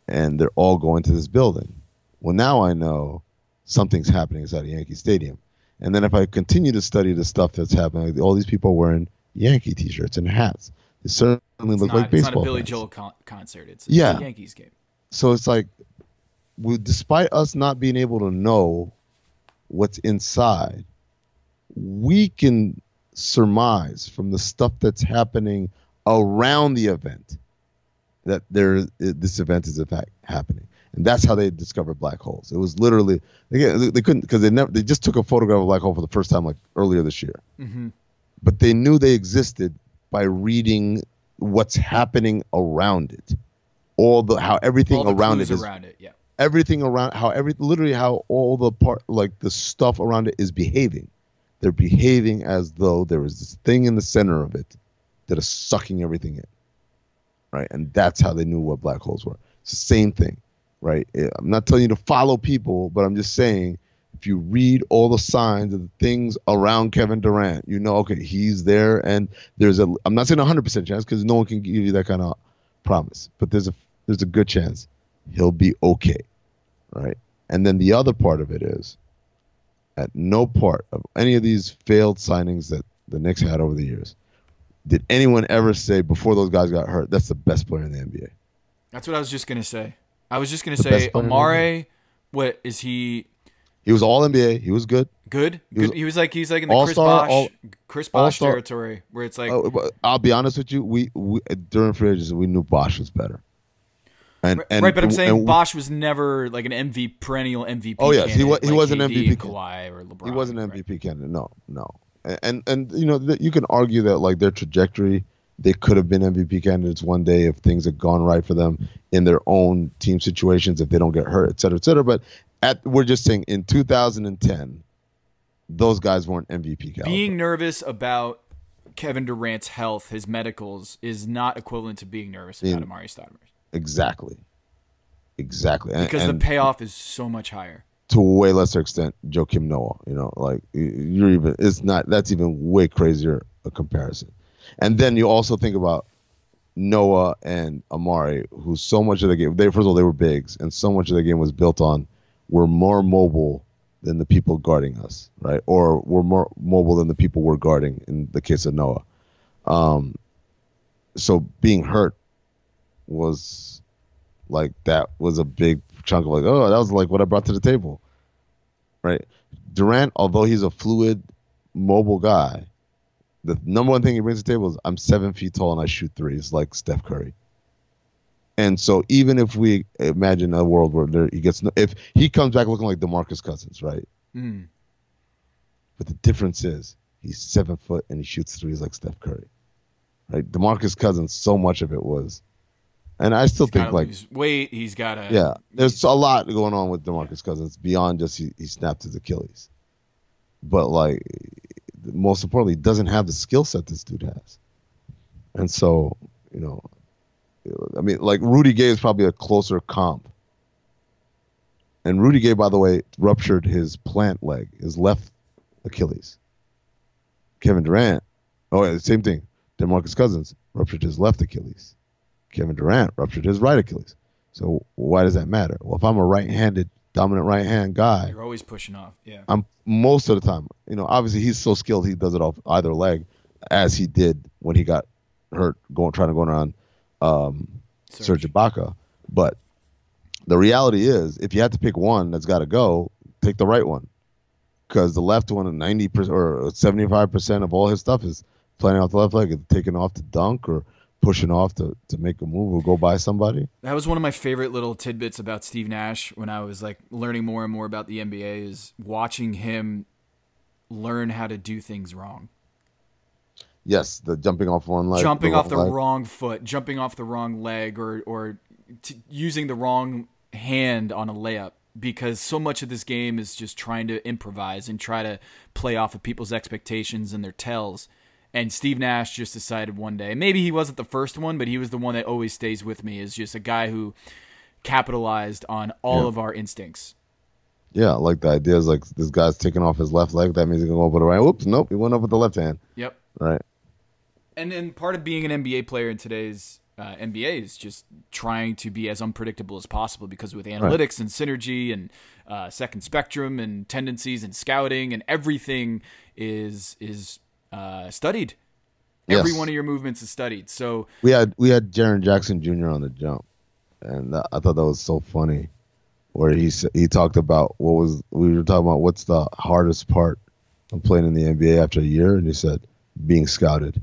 and they're all going to this building. Well, now I know something's happening inside of Yankee Stadium. And then if I continue to study the stuff that's happening, like all these people are wearing Yankee T-shirts and hats. They certainly It's look not, like it's not a Billy fans. Joel con- concert. It's, Yeah. it's a Yankees game. So it's like, we, despite us not being able to know what's inside, we can surmise from the stuff that's happening around the event that there this event is in fact happening. And that's how they discovered black holes. It was literally they, they couldn't because they never they just took a photograph of a black hole for the first time like earlier this year. hmm But they knew they existed by reading what's happening around it. All the how everything the around it is around it. Yeah. everything around how every literally how all the part like the stuff around it is behaving. They're behaving as though there is this thing in the center of it that is sucking everything in. Right? And that's how they knew what black holes were. It's the same thing. Right? I'm not telling you to follow people, but I'm just saying if you read all the signs and the things around Kevin Durant, you know, okay, he's there, and there's a. I'm not saying 100 percent chance because no one can give you that kind of promise, but there's a there's a good chance he'll be okay, right? And then the other part of it is, at no part of any of these failed signings that the Knicks had over the years, did anyone ever say before those guys got hurt, that's the best player in the NBA? That's what I was just gonna say. I was just gonna The say best player in the Amare. What is he? He was all NBA. He was good. Good. He was He was like he's like in the Chris Bosh, all- Chris Bosh territory where it's like Uh, I'll be honest with you. We, we during free agency we knew Bosh was better. And, and right, but I'm saying and Bosh was never like an MVP perennial MVP. Oh, yes, he wa- candidate he like wasn't MVP Kawhi or LeBron. he wasn't an right? MVP candidate. No, no. And and, you know th- you can argue that like their trajectory, they could have been MVP candidates one day if things had gone right for them in their own team situations if they don't get hurt, et cetera, et cetera. But at we're just saying in 2010, those guys weren't MVP caliber. Being nervous about Kevin Durant's health, his medicals, is not equivalent to being nervous about In- Amar'e Stoudemire exactly, exactly. Because and- the payoff is so much higher. To a way lesser extent Joakim Noah. You know, like you're even it's not that's even way crazier a comparison. And then you also think about Noah and Amar'e, who so much of the game they first of all they were bigs, and so much of the game was built on were more mobile than the people guarding us, right? Or were more mobile than the people we're guarding in the case of Noah. Um, so being hurt was like that was a big chunk of like, oh, that was like what I brought to the table, right? Durant, although he's a fluid, mobile guy, the number one thing he brings to the table is I'm seven feet tall and I shoot threes like Steph Curry. And so even if we imagine a world where there, he gets no, if he comes back looking like DeMarcus Cousins, right? Mm. But the difference is he's seven foot and he shoots threes like Steph Curry, right? DeMarcus Cousins, so much of it was, and I still He's think like weight. He's got to. yeah, there's a lot going on with DeMarcus Cousins beyond just he, he snapped his Achilles. But like most importantly, he doesn't have the skill set this dude has. And so, you know, I mean like Rudy Gay is probably a closer comp. And Rudy Gay, by the way, ruptured his plant leg, his left Achilles. Kevin Durant, oh yeah, same thing. DeMarcus Cousins ruptured his left Achilles. Kevin Durant ruptured his right Achilles. So why does that matter? Well, if I'm a right-handed, dominant right-hand guy, You're always pushing off. Yeah. I'm most of the time, you know, obviously he's so skilled he does it off either leg, as he did when he got hurt going trying to go around um, Serge Ibaka. But the reality is, if you had to pick one that's got to go, take the right one, because the left one, ninety percent or seventy-five percent of all his stuff is playing off the left leg, and taking off to dunk or pushing off to, to make a move or go by somebody. That was one of my favorite little tidbits about Steve Nash when I was like learning more and more about the NBA is watching him learn how to do things wrong. Yes, the jumping off one leg, jumping off the leg. wrong foot, jumping off the wrong leg, or or t- using the wrong hand on a layup. Because so much of this game is just trying to improvise and try to play off of people's expectations and their tells. And Steve Nash just decided one day, maybe he wasn't the first one, but he was the one that always stays with me. Is just a guy who capitalized on all Yeah. of our instincts. Yeah, like the idea is like this guy's taking off his left leg. That means he can go up with the right. Whoops, nope, he went up with the left hand. Yep. Right. and and part of being an NBA player in today's uh, NBA is just trying to be as unpredictable as possible because with analytics and synergy and uh, second spectrum and tendencies and scouting and everything is is uh, studied. Every one of your movements is studied. So We had we had Jaren Jackson Jr. on the jump, and that, I thought that was so funny, where he he talked about what was we were talking about what's the hardest part of playing in the NBA after a year, and he said being scouted.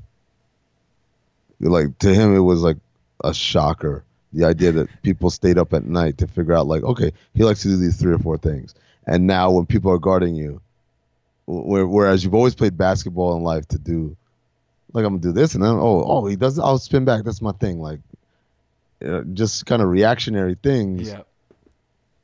Like to him, it was like a shocker. The idea that people stayed up at night to figure out, like, okay, he likes to do these three or four things, and now when people are guarding you, whereas you've always played basketball in life to do like I'm gonna do this, and then oh oh he does I'll spin back. That's my thing. Like you know, just kind of reactionary things. yeah,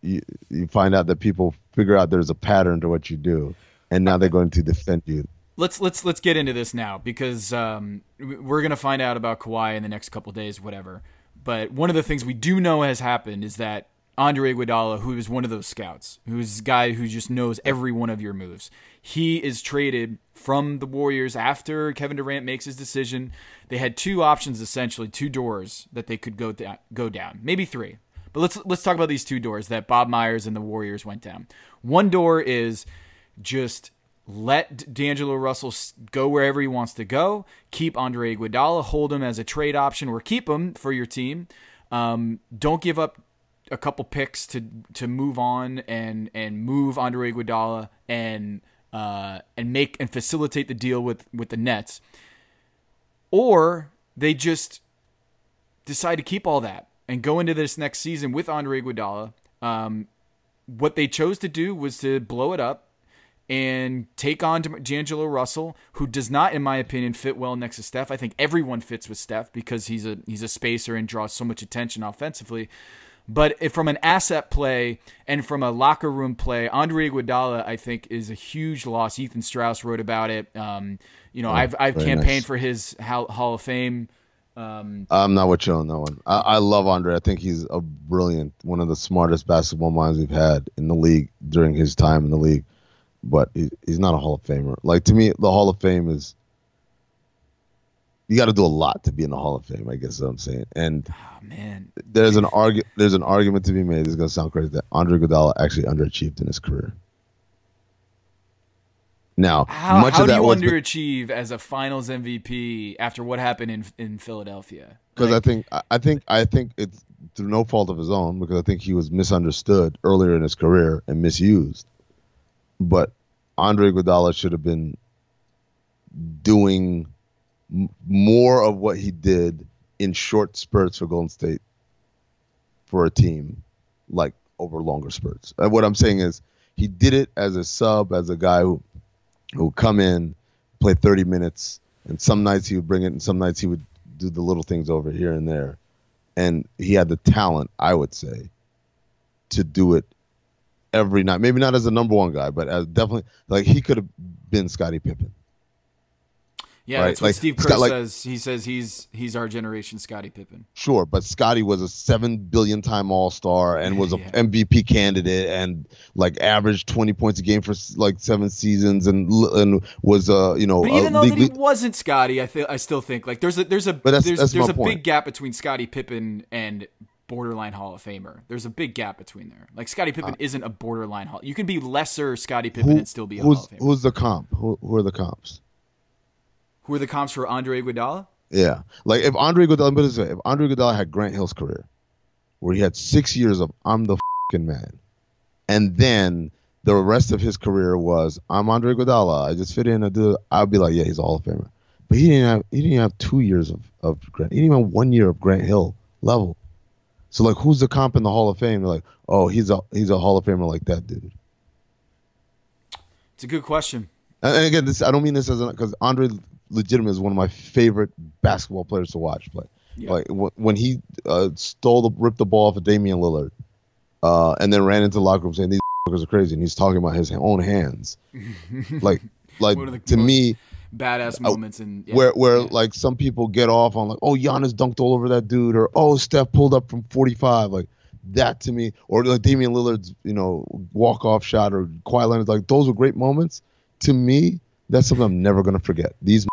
You you find out that people figure out there's a pattern to what you do, and now they're going to defend you. let's let's let's get into this now because um, we're gonna find out about Kawhi in the next couple days, whatever. But one of the things we do know has happened is that Andre Iguodala, who is one of those scouts, who's a guy who just knows every one of your moves. He is traded from the Warriors after Kevin Durant makes his decision. They had two options essentially, two doors that they could go down, go down, maybe three. But let's let's talk about these two doors that Bob Myers and the Warriors went down. One door is just let D'Angelo Russell go wherever he wants to go. Keep Andre Iguodala, hold him as a trade option, or keep him for your team. Um, don't give up a couple picks to to move on and and move Andre Iguodala and uh, and make and facilitate the deal with with the Nets. Or they just decide to keep all that and go into this next season with Andre Iguodala. Um, what they chose to do was to blow it up and take on D'Angelo Russell, who does not, in my opinion, fit well next to Steph. I think everyone fits with Steph because he's a he's a spacer and draws so much attention offensively. But from an asset play and from a locker room play, Andre Iguodala, I think, is a huge loss. Ethan Strauss wrote about it. Um, you know, oh, I've I've campaigned nice. for his Hall of Fame. Um, I'm not with you on that one. I, I, love Andre. I think he's a brilliant, one of the smartest basketball minds we've had in the league during his time in the league but he, he's not a Hall of Famer. Like to me, the Hall of Fame is you got to do a lot to be in the Hall of Fame. I guess what I'm saying. And oh, man, there's an argu- there's an argument to be made. This is gonna sound crazy that Andre Iguodala actually underachieved in his career. Now, how, much how of that do you underachieve the, as a Finals MVP after what happened in in Philadelphia? Because like, I think I think I think it's through no fault of his own because I think he was misunderstood earlier in his career and misused but Andre Iguodala should have been doing m- more of what he did in short spurts for Golden State for a team, like over longer spurts. And what I'm saying is he did it as a sub, as a guy who who would come in, play 30 minutes, and some nights he would bring it, and some nights he would do the little things over here and there. And he had the talent, I would say, to do it every night. Maybe not as a number one guy, but as definitely like he could have been Scottie Pippen. Yeah, right? that's what like, Steve Kerr like, says. He says he's he's our generation Scottie Pippen. Sure, but Scottie was a seven billion time All Star and was a yeah. MVP candidate and like averaged twenty points a game for like seven seasons and and was uh you know. But even though he wasn't Scottie, I feel I still think like there's a there's a there's, that's there's a point. big gap between Scottie Pippen and borderline Hall of Famer. There's a big gap between there. Like Scottie Pippen uh, isn't a borderline Hall. You can be lesser Scottie Pippen who, and still be a Hall of Famer. Who's the comp? Who, who, are the comps? Who are the comps for Andre Iguodala? Yeah, like if Andre Iguodala, if Andre Iguodala had Grant Hill's career, where he had six years of I'm the fucking man, and then the rest of his career was I'm Andre Iguodala. I just fit in. I do. I'd be like, yeah, he's a Hall of Famer. But he didn't have he didn't have two years of of Grant. He didn't even have one year of Grant Hill level. So like, who's the comp in the Hall of Fame? They're like, oh, he's a he's a Hall of Famer like that dude. It's a good question. And, and again, this I don't mean this as because Andre legitimate is one of my favorite basketball players to watch play. Yeah. Like when he uh, stole the ripped the ball off of Damian Lillard, uh, and then ran into the locker room saying these are crazy, and he's talking about his own hands. like like to me badass uh, moments and yeah, where where yeah. like some people get off on like oh Giannis dunked all over that dude or oh Steph pulled up from 45 like that to me or like Damian Lillard's you know walk off shot or Kawhi Leonard's like those were great moments to me that's something I'm never gonna forget these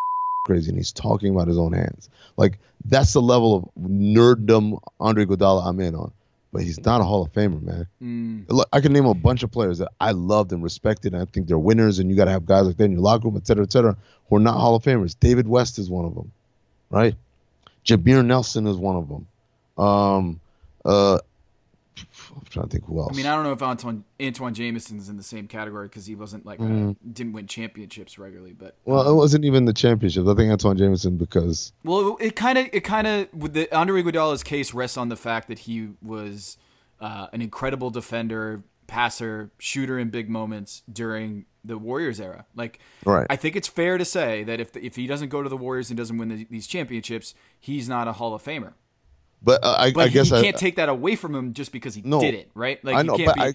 crazy and he's talking about his own hands like that's the level of nerddom Andre Iguodala I'm in on but he's not a Hall of Famer, man. Mm. I can name a bunch of players that I loved and respected, and I think they're winners. And you got to have guys like that in your locker room, et cetera, et cetera, who are not Hall of Famers. David West is one of them, right? Jameer Nelson is one of them. Um, uh, I'm trying to think who else. I mean, I don't know if Antoine Antawn Jamison's in the same category because he wasn't like mm. didn't win championships regularly. But well, um, it wasn't even the championships. I think Antoine Jamison because well, it kind of it kind of with the Andre Iguodala's case rests on the fact that he was uh, an incredible defender, passer, shooter in big moments during the Warriors era. Like, right. I think it's fair to say that if if he doesn't go to the Warriors and doesn't win the, these championships, he's not a Hall of Famer. But uh, I, but I guess you I, can't take that away from him just because he no, did it, right? Like I know, but be, I,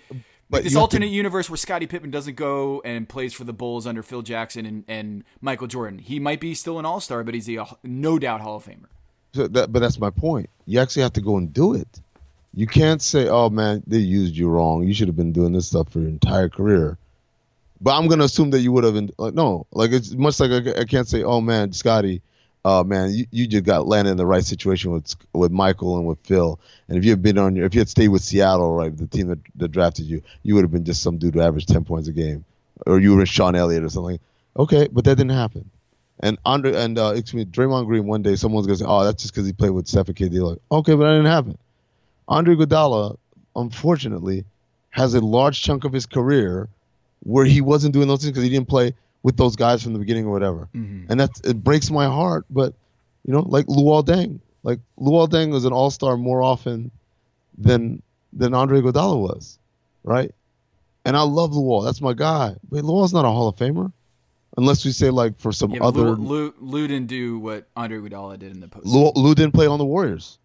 but this alternate to, universe where Scottie Pippen doesn't go and plays for the Bulls under Phil Jackson and, and Michael Jordan. He might be still an All Star, but he's a no doubt Hall of Famer. So that, but that's my point. You actually have to go and do it. you can't say, "Oh man, they used you wrong. You should have been doing this stuff for your entire career." But I'm gonna assume that you would have been like, no, like it's much like I, I can't say, "Oh man, Scottie, uh, man, you, you just got landed in the right situation with with Michael and with Phil. And if you had been on your, if you had stayed with Seattle, right, the team that, that drafted you, you would have been just some dude who averaged ten points a game, or you were Sean Elliott or something. Okay, but that didn't happen. And Andre and uh, excuse me, Draymond Green. One day, someone's gonna say, "Oh, that's just because he played with Stephen KD." Like, okay, but that didn't happen. Andre Iguodala, unfortunately, has a large chunk of his career where he wasn't doing those things because he didn't play with those guys from the beginning or whatever. Mm-hmm. And that's it breaks my heart. But you know, like Luol Deng, like Luol Deng was an All Star more often than than Andre Iguodala was, right? And I love Luol. That's my guy. But Luol's not a Hall of Famer. Unless we say like for some yeah, other Lou, Lou, Lou, didn't do what Andre Iguodala did in the post. Lou, Lou didn't play on the Warriors.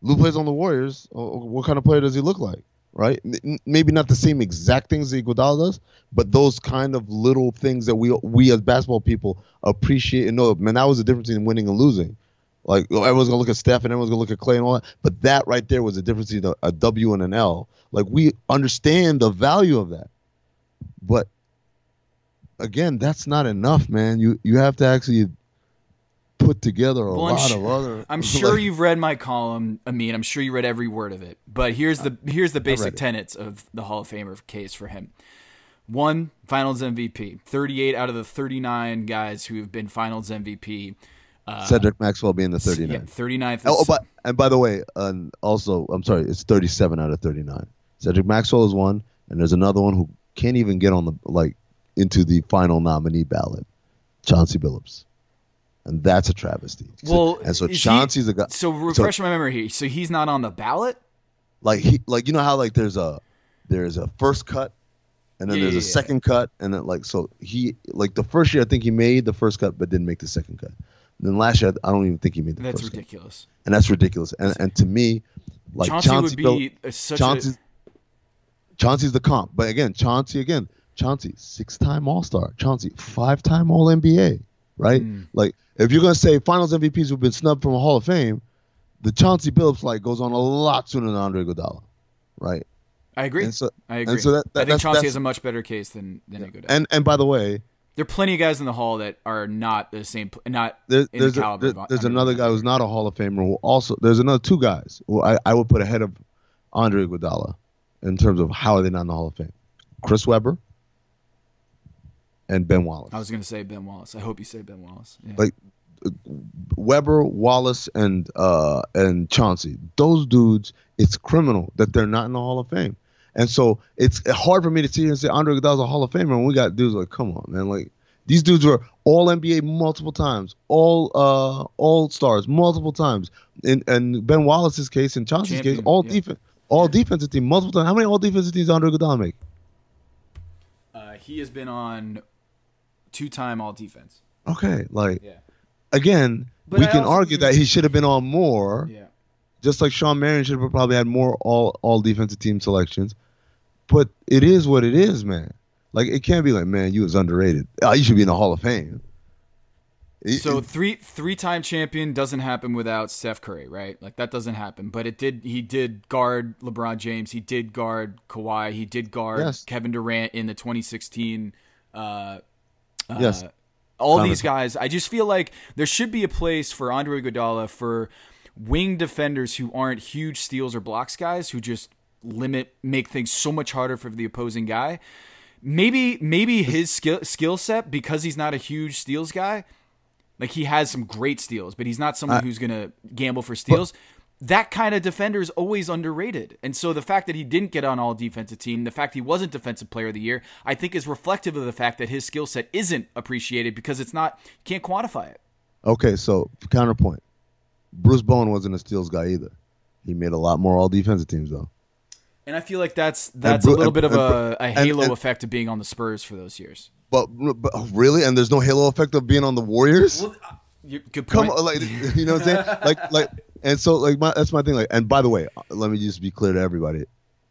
Lou plays on the Warriors. What kind of player does he look like? Right? Maybe not the same exact things that Iguodala does, but those kind of little things that we we as basketball people appreciate and know. Man, that was the difference between winning and losing. Like oh, everyone's gonna look at Steph and everyone's gonna look at Klay and all that, but that right there was the difference between a, a W and an L. Like we understand the value of that, but again, that's not enough, man. You you have to actually put together a well, lot of other. I'm sure like, you've read my column. I mean, I'm sure you read every word of it. But here's the here's the basic tenets of the Hall of Famer case for him. One, Finals MVP. 38 out of the 39 guys who have been Finals MVP. Uh, Cedric Maxwell being the 39th. Yeah, 39th. Oh, but, and by the way, also, I'm sorry, it's 37 out of 39. Cedric Maxwell is one, and there's another one who can't even get on the like into the final nominee ballot, Chauncey Billups and that's a travesty. Well, and so Chauncey's he, a guy. So refresh so, my memory here. So he's not on the ballot. Like he, like you know how like there's a there's a first cut, and then yeah, there's a yeah, second cut, and then like so he like the first year I think he made the first cut but didn't make the second cut. And then last year I don't even think he made the that's first. Ridiculous. Cut. And that's ridiculous. And and to me, like Chauncey, Chauncey would be such Chauncey's, a... Chauncey's the comp, but again, Chauncey again, Chauncey six time All Star, Chauncey five time All NBA, right? Mm. Like if you're gonna say Finals MVPs who've been snubbed from a Hall of Fame, the Chauncey Billups light goes on a lot sooner than Andre Iguodala, right? I agree. So, I agree. So that, that, I think Chauncey has a much better case than than yeah. Iguodala. And and by the way, there are plenty of guys in the Hall that are not the same, not there, there's the caliber. A, there, there's another guy who's not a Hall of Famer who also there's another two guys who I, I would put ahead of Andre Iguodala in terms of how are they not in the Hall of Fame. Chris Webber and Ben Wallace. I was going to say Ben Wallace. I hope you say Ben Wallace. Yeah. Like Webber, Wallace, and uh, and Chauncey. Those dudes, it's criminal that they're not in the Hall of Fame. And so it's hard for me to see and say Andre Iguodala's a Hall of Famer, and we got dudes like, come on, man, like these dudes were all NBA multiple times, all uh, all stars multiple times. In and Ben Wallace's case and Chauncey's Champion, case, all yeah. defense, all yeah. defensive team multiple times. How many all defensive teams Andre Iguodala make? Uh, he has been on two time all defense. Okay, like yeah. again, but we I can argue that he should have been on more. Yeah. Just like Shawn Marion should have probably had more all all defensive team selections. But it is what it is, man. Like it can't be like, man, you was underrated. Oh, you should be in the Hall of Fame. so three three time champion doesn't happen without Steph Curry, right? Like that doesn't happen. But it did. He did guard LeBron James. He did guard Kawhi. He did guard yes. Kevin Durant in the 2016 uh, uh, yes. All these guys, I just feel like there should be a place for Andre Iguodala for wing defenders who aren't huge steals or blocks guys who just limit make things so much harder for the opposing guy. Maybe maybe his skill skill set because he's not a huge steals guy. Like he has some great steals, but he's not someone uh, who's going to gamble for steals. But, that kind of defender is always underrated. And so the fact that he didn't get on all defensive team, the fact he wasn't defensive player of the year, I think is reflective of the fact that his skill set isn't appreciated because it's not can't quantify it. Okay, so counterpoint. Bruce Bowen wasn't a steals guy either. He made a lot more all defensive teams though. And I feel like that's that's Bru- a little bit of a, a halo and, and, effect of being on the Spurs for those years. But, but really, and there's no halo effect of being on the Warriors. Well, uh, you, good point. Come on, like you know what I'm saying? like like and so like my, that's my thing. Like, and by the way, let me just be clear to everybody.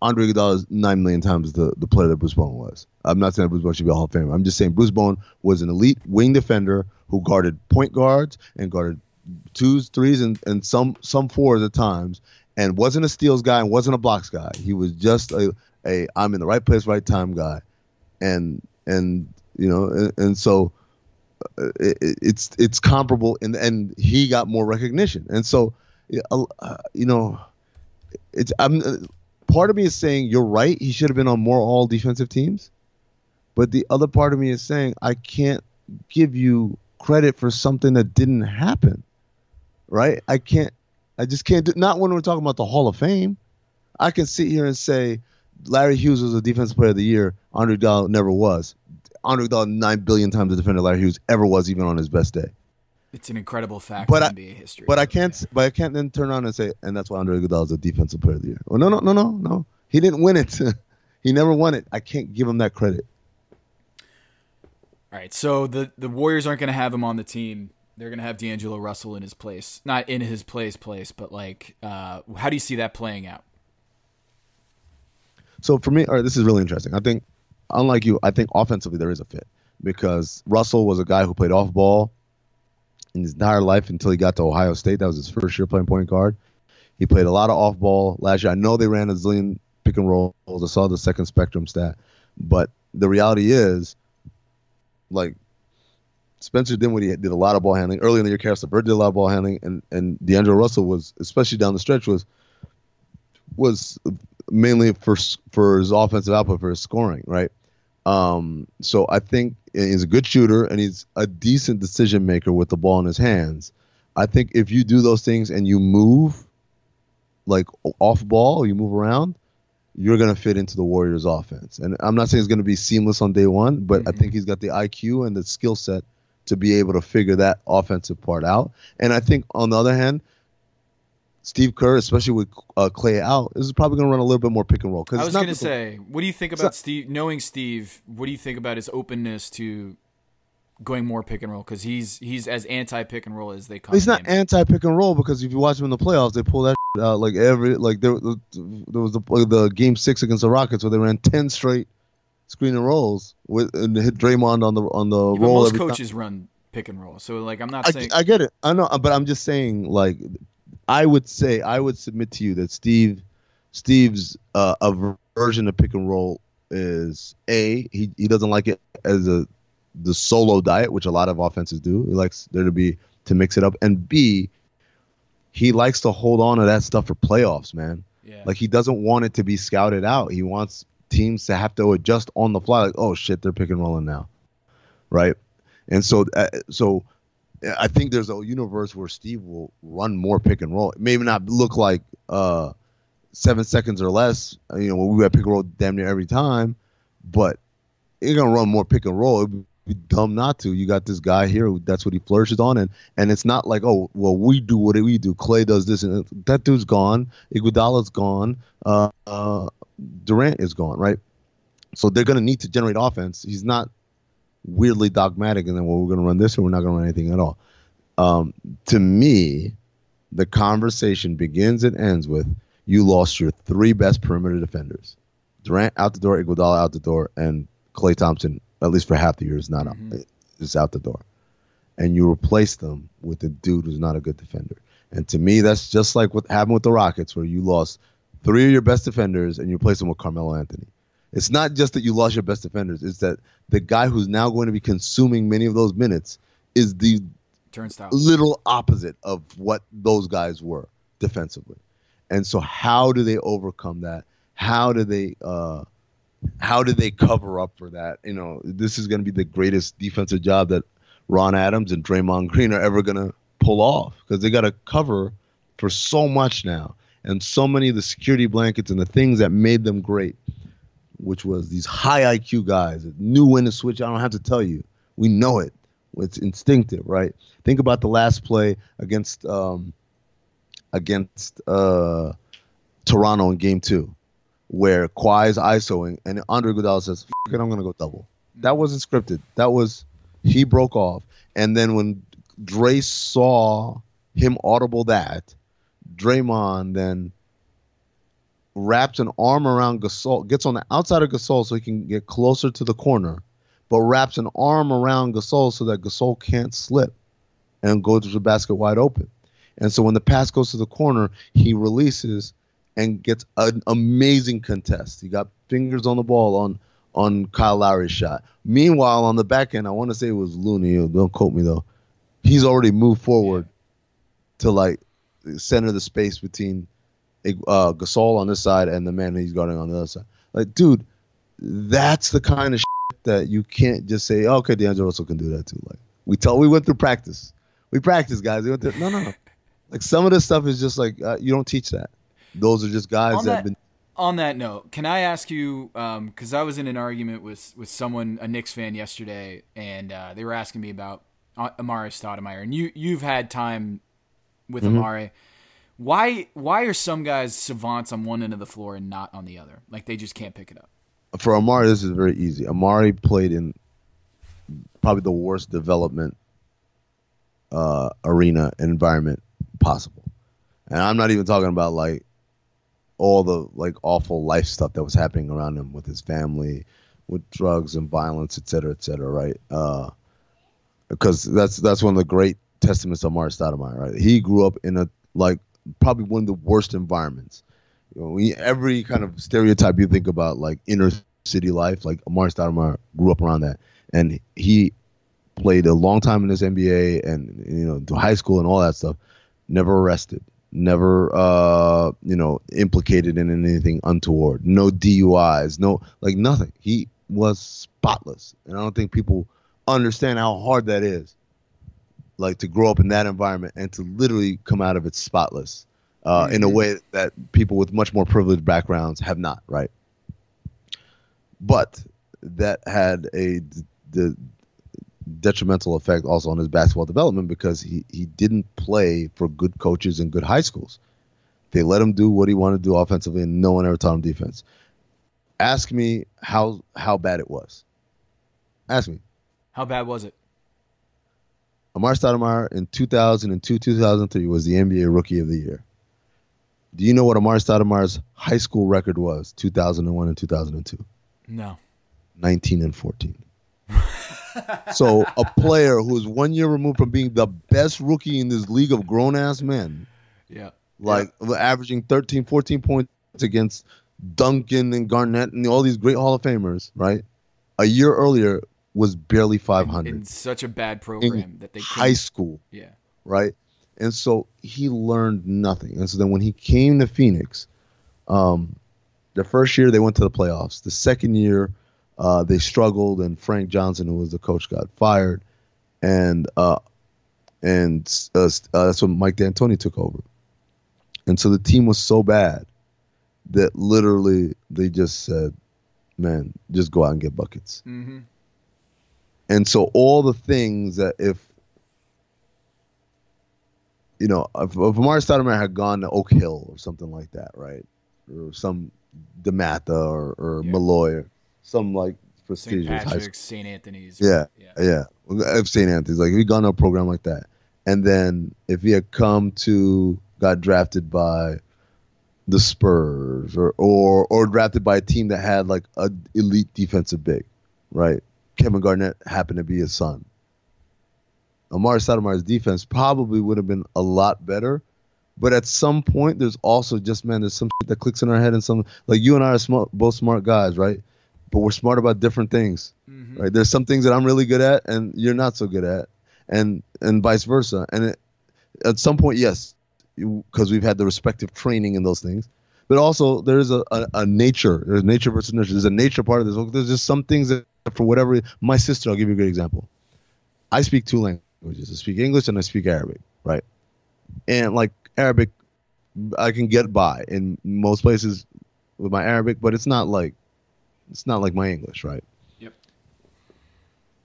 Andre Iguodala is nine million times the, the player that Bruce Bowen was. I'm not saying Bruce Bowen should be a Hall of Famer. I'm just saying Bruce Bowen was an elite wing defender who guarded point guards and guarded twos, threes, and, and some some fours at times. and wasn't a steals guy and wasn't a blocks guy. He was just a, a I'm in the right place, right time guy, and and you know, and, and so uh, it, it's it's comparable, and and he got more recognition, and so uh, you know, it's I'm uh, part of me is saying you're right. He should have been on more all defensive teams, but the other part of me is saying I can't give you credit for something that didn't happen, right? I can't. I just can't do. Not when we're talking about the Hall of Fame. I can sit here and say Larry Hughes was a defensive player of the year. Andre Iguodala never was. Andre Iguodala nine billion times the defender Larry Hughes ever was, even on his best day. It's an incredible fact but in I, NBA history. But I can't. Yeah. But I can't then turn around and say, and that's why Andre Iguodala is a defensive player of the year. Well, no, no, no, no, no. He didn't win it. he never won it. I can't give him that credit. All right. So the the Warriors aren't going to have him on the team. They're going to have D'Angelo Russell in his place, not in his place, place, but like, uh, how do you see that playing out? So for me, all right, this is really interesting. I think, unlike you, I think offensively there is a fit because Russell was a guy who played off ball in his entire life until he got to Ohio State. That was his first year playing point guard. He played a lot of off ball last year. I know they ran a zillion pick and rolls. I saw the second spectrum stat, but the reality is, like Spencer Dinwiddie did a lot of ball handling early in the year. Caris LeVert did a lot of ball handling, and and D'Angelo Russell was, especially down the stretch, was was mainly for for his offensive output for his scoring, right? Um, so I think he's a good shooter and he's a decent decision maker with the ball in his hands. I think if you do those things and you move like off ball, you move around, you're gonna fit into the Warriors offense. And I'm not saying it's gonna be seamless on day one, but mm-hmm. I think he's got the IQ and the skill set to be able to figure that offensive part out. And I think on the other hand, Steve Kerr, especially with uh, Klay out, is probably going to run a little bit more pick and roll. I was going to say, what do you think about not, Steve? Knowing Steve, what do you think about his openness to going more pick and roll? Because he's he's as anti pick and roll as they come. He's not anti pick and roll because if you watch him in the playoffs, they pull that out like every like there, there was the the game six against the Rockets where they ran ten straight screen and rolls with and hit Draymond on the on the yeah, roll. most coaches time. run pick and roll, so like I'm not I, saying I get it. I know, but I'm just saying like I would say I would submit to you that Steve Steve's uh, aversion to pick and roll is a he, he doesn't like it as a the solo diet, which a lot of offenses do. He likes there to be to mix it up, and b he likes to hold on to that stuff for playoffs, man. Yeah. Like he doesn't want it to be scouted out. He wants teams to have to adjust on the fly. Like, oh shit, they're pick and rolling now, right? And so, uh, so I think there's a universe where Steve will run more pick and roll. It may not look like uh, seven seconds or less. You know, we got pick and roll damn near every time, but you're gonna run more pick and roll. It'd be dumb not to. You got this guy here. That's what he flourishes on, and and it's not like oh well we do what we do. Klay does this, and that dude's gone. Iguodala's gone. Uh, uh, Durant is gone, right? So they're gonna need to generate offense. He's not weirdly dogmatic and then well we're going to run this or we're not going to run anything at all. Um, to me the conversation begins and ends with you lost your three best perimeter defenders. Durant out the door iguodala out the door and klay thompson at least for half the year is not mm-hmm. out is out the door. And you replace them with a dude who's not a good defender. And to me that's just like what happened with the rockets where you lost three of your best defenders and you replace them with carmelo anthony it's not just that you lost your best defenders; it's that the guy who's now going to be consuming many of those minutes is the turnstile little opposite of what those guys were defensively. And so, how do they overcome that? How do they? Uh, how do they cover up for that? You know, this is going to be the greatest defensive job that Ron Adams and Draymond Green are ever going to pull off because they got to cover for so much now and so many of the security blankets and the things that made them great which was these high IQ guys that knew when to switch. I don't have to tell you. We know it. It's instinctive, right? Think about the last play against um, against uh, Toronto in Game Two, where Kawhi's ISOing and Andre Iguodala says, it, "I'm gonna go double." That wasn't scripted. That was he broke off, and then when Dre saw him audible that, Draymond then wraps an arm around Gasol, gets on the outside of Gasol so he can get closer to the corner, but wraps an arm around Gasol so that Gasol can't slip and go to the basket wide open. And so when the pass goes to the corner, he releases and gets an amazing contest. He got fingers on the ball on on Kyle Lowry's shot. Meanwhile, on the back end, I want to say it was Looney. Don't quote me though. He's already moved forward to like center the space between uh, Gasol on this side and the man he's guarding on the other side. Like, dude, that's the kind of shit that you can't just say, oh, okay, D'Angelo Russell can do that too. Like, we tell we went through practice. We practiced, guys. We went through, no, no, no. Like some of this stuff is just like uh, you don't teach that. Those are just guys on that, that have been. On that note, can I ask you? Because um, I was in an argument with with someone, a Knicks fan, yesterday, and uh, they were asking me about Amar'e Stoudemire, and you you've had time with mm-hmm. Amar'e. Why why are some guys savants on one end of the floor and not on the other? Like they just can't pick it up. For Amar'e, this is very easy. Amar'e played in probably the worst development uh, arena environment possible. And I'm not even talking about like all the like awful life stuff that was happening around him with his family, with drugs and violence, et cetera, et cetera, right? Uh, because that's that's one of the great testaments of Amar'e Stoudemire, right? He grew up in a like probably one of the worst environments. You know, we, every kind of stereotype you think about, like inner city life, like Amar'e Stoudemire grew up around that, and he played a long time in this NBA and you know to high school and all that stuff. Never arrested, never uh, you know implicated in anything untoward. No DUIs, no like nothing. He was spotless, and I don't think people understand how hard that is. Like to grow up in that environment and to literally come out of it spotless uh, mm-hmm. in a mm-hmm. way that people with much more privileged backgrounds have not, right? But that had a the detrimental effect also on his basketball development because he, he didn't play for good coaches in good high schools. They let him do what he wanted to do offensively, and no one ever taught him defense. Ask me how how bad it was. Ask me. How bad was it? Amar'e Stoudemire in 2002, 2003 was the NBA Rookie of the Year. Do you know what Amar'e Stoudemire's high school record was 2001 and 2002? No. 19 and 14 so a player who is one year removed from being the best rookie in this league of grown ass men. Yeah. Like yeah. averaging 13, 14 points against Duncan and Garnett and all these great Hall of Famers, right? A year earlier was barely 500. In, in such a bad program that they high school. Yeah. Right? And so he learned nothing. And so then when he came to Phoenix, um, the first year they went to the playoffs. The second year uh, they struggled, and Frank Johnson, who was the coach, got fired, and uh, and uh, uh, that's when Mike D'Antoni took over. And so the team was so bad that literally they just said, "Man, just go out and get buckets." Mm-hmm. And so all the things that if you know, if, if Amar'e Stoudemire had gone to Oak Hill or something like that, right, or some DeMatha or, or yeah. Molloy, some like prestigious St. Patrick's, St. Anthony's. Yeah, yeah, yeah. If St. Anthony's, like if he gone to a program like that, and then if he had come to got drafted by the Spurs or or or drafted by a team that had like a elite defensive big, right? Kevin Garnett happened to be his son. Amar'e Stoudemire's defense probably would have been a lot better, but at some point, there's also just man, there's some shit that clicks in our head, and some like you and I are smart, both smart guys, right? but we're smart about different things. Mm-hmm. Right? There's some things that I'm really good at and you're not so good at, and and vice versa. And it, at some point, yes, because we've had the respective training in those things. But also, there's a, a, a, nature. There's nature versus nurture. There's a nature part of this. There's just some things that, for whatever. My sister, I'll give you a great example. I speak two languages. I speak English and I speak Arabic, right? And like Arabic, I can get by in most places with my Arabic, but it's not like it's not like my English, right? Yep.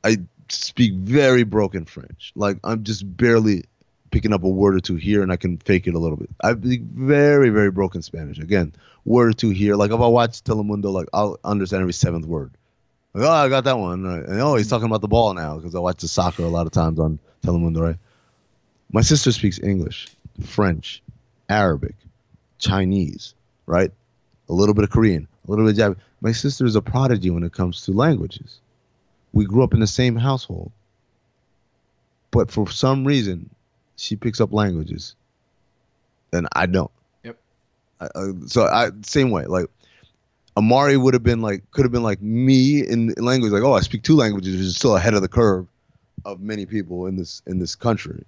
I speak very broken French. Like I'm just barely picking up a word or two here, and I can fake it a little bit. I speak very, very broken Spanish. Again, word or two here. Like if I watch Telemundo, like I'll understand every seventh word. Like, oh, I got that one. And oh, he's talking about the ball now because I watch the soccer a lot of times on Telemundo, right? My sister speaks English, French, Arabic, Chinese, right? A little bit of Korean, a little bit of Japanese. My sister is a prodigy when it comes to languages. We grew up in the same household. But for some reason, she picks up languages and I don't. Yep. I, uh, so I same way. Like Amar'e would have been like could have been like me in, language. Like oh, I speak two languages, is still ahead of the curve of many people in this in this country.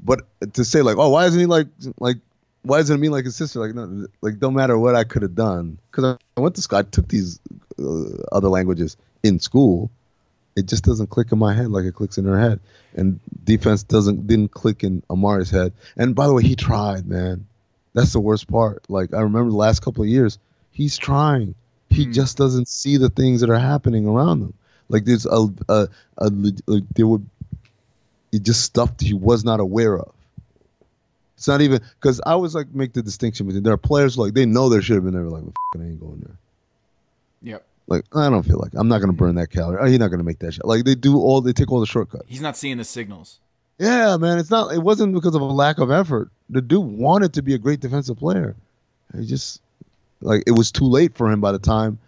But to say like oh, why isn't he like like why doesn't it mean like his sister? Like no, like don't matter what I could have done because I went to school. I took these uh, other languages in school. It just doesn't click in my head like it clicks in her head, and defense doesn't didn't click in Amar'e's head. And by the way, he tried, man. That's the worst part. Like I remember the last couple of years, he's trying. He Hmm. just doesn't see the things that are happening around him. Like there's a a, a like there would it just stuff that he was not aware of. It's not even because I always like make the distinction between there are players like they know there should have been there, like I ain't going there. Yep. Like I don't feel like I'm not gonna burn that calorie. Oh, you're not gonna make that shot. Like they do all they take all the shortcuts. He's not seeing the signals. Yeah, man. It's not. It wasn't because of a lack of effort. The dude wanted to be a great defensive player. He just like it was too late for him by the time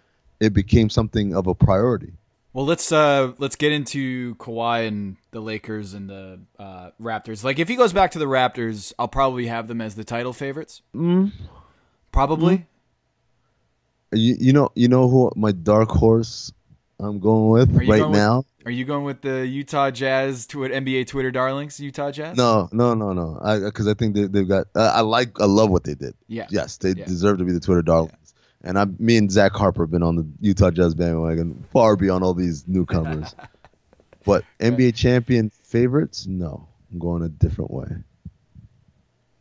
it became something of a priority. Well, let's uh let's get into Kawhi and the Lakers and the uh, Raptors. Like, if he goes back to the Raptors, I'll probably have them as the title favorites. Mm. Probably. You, you know you know who my dark horse I'm going with Are right going with- now. Are you going with the Utah Jazz to NBA Twitter darlings? Utah Jazz. No, no, no, no. I because I think they, they've got. Uh, I like. I love what they did. Yeah. Yes, they Yeah. deserve to be the Twitter darlings. And I, me and Zach Harper have been on the Utah Jazz bandwagon far beyond all these newcomers. but NBA champion favorites, no. I'm going a different way.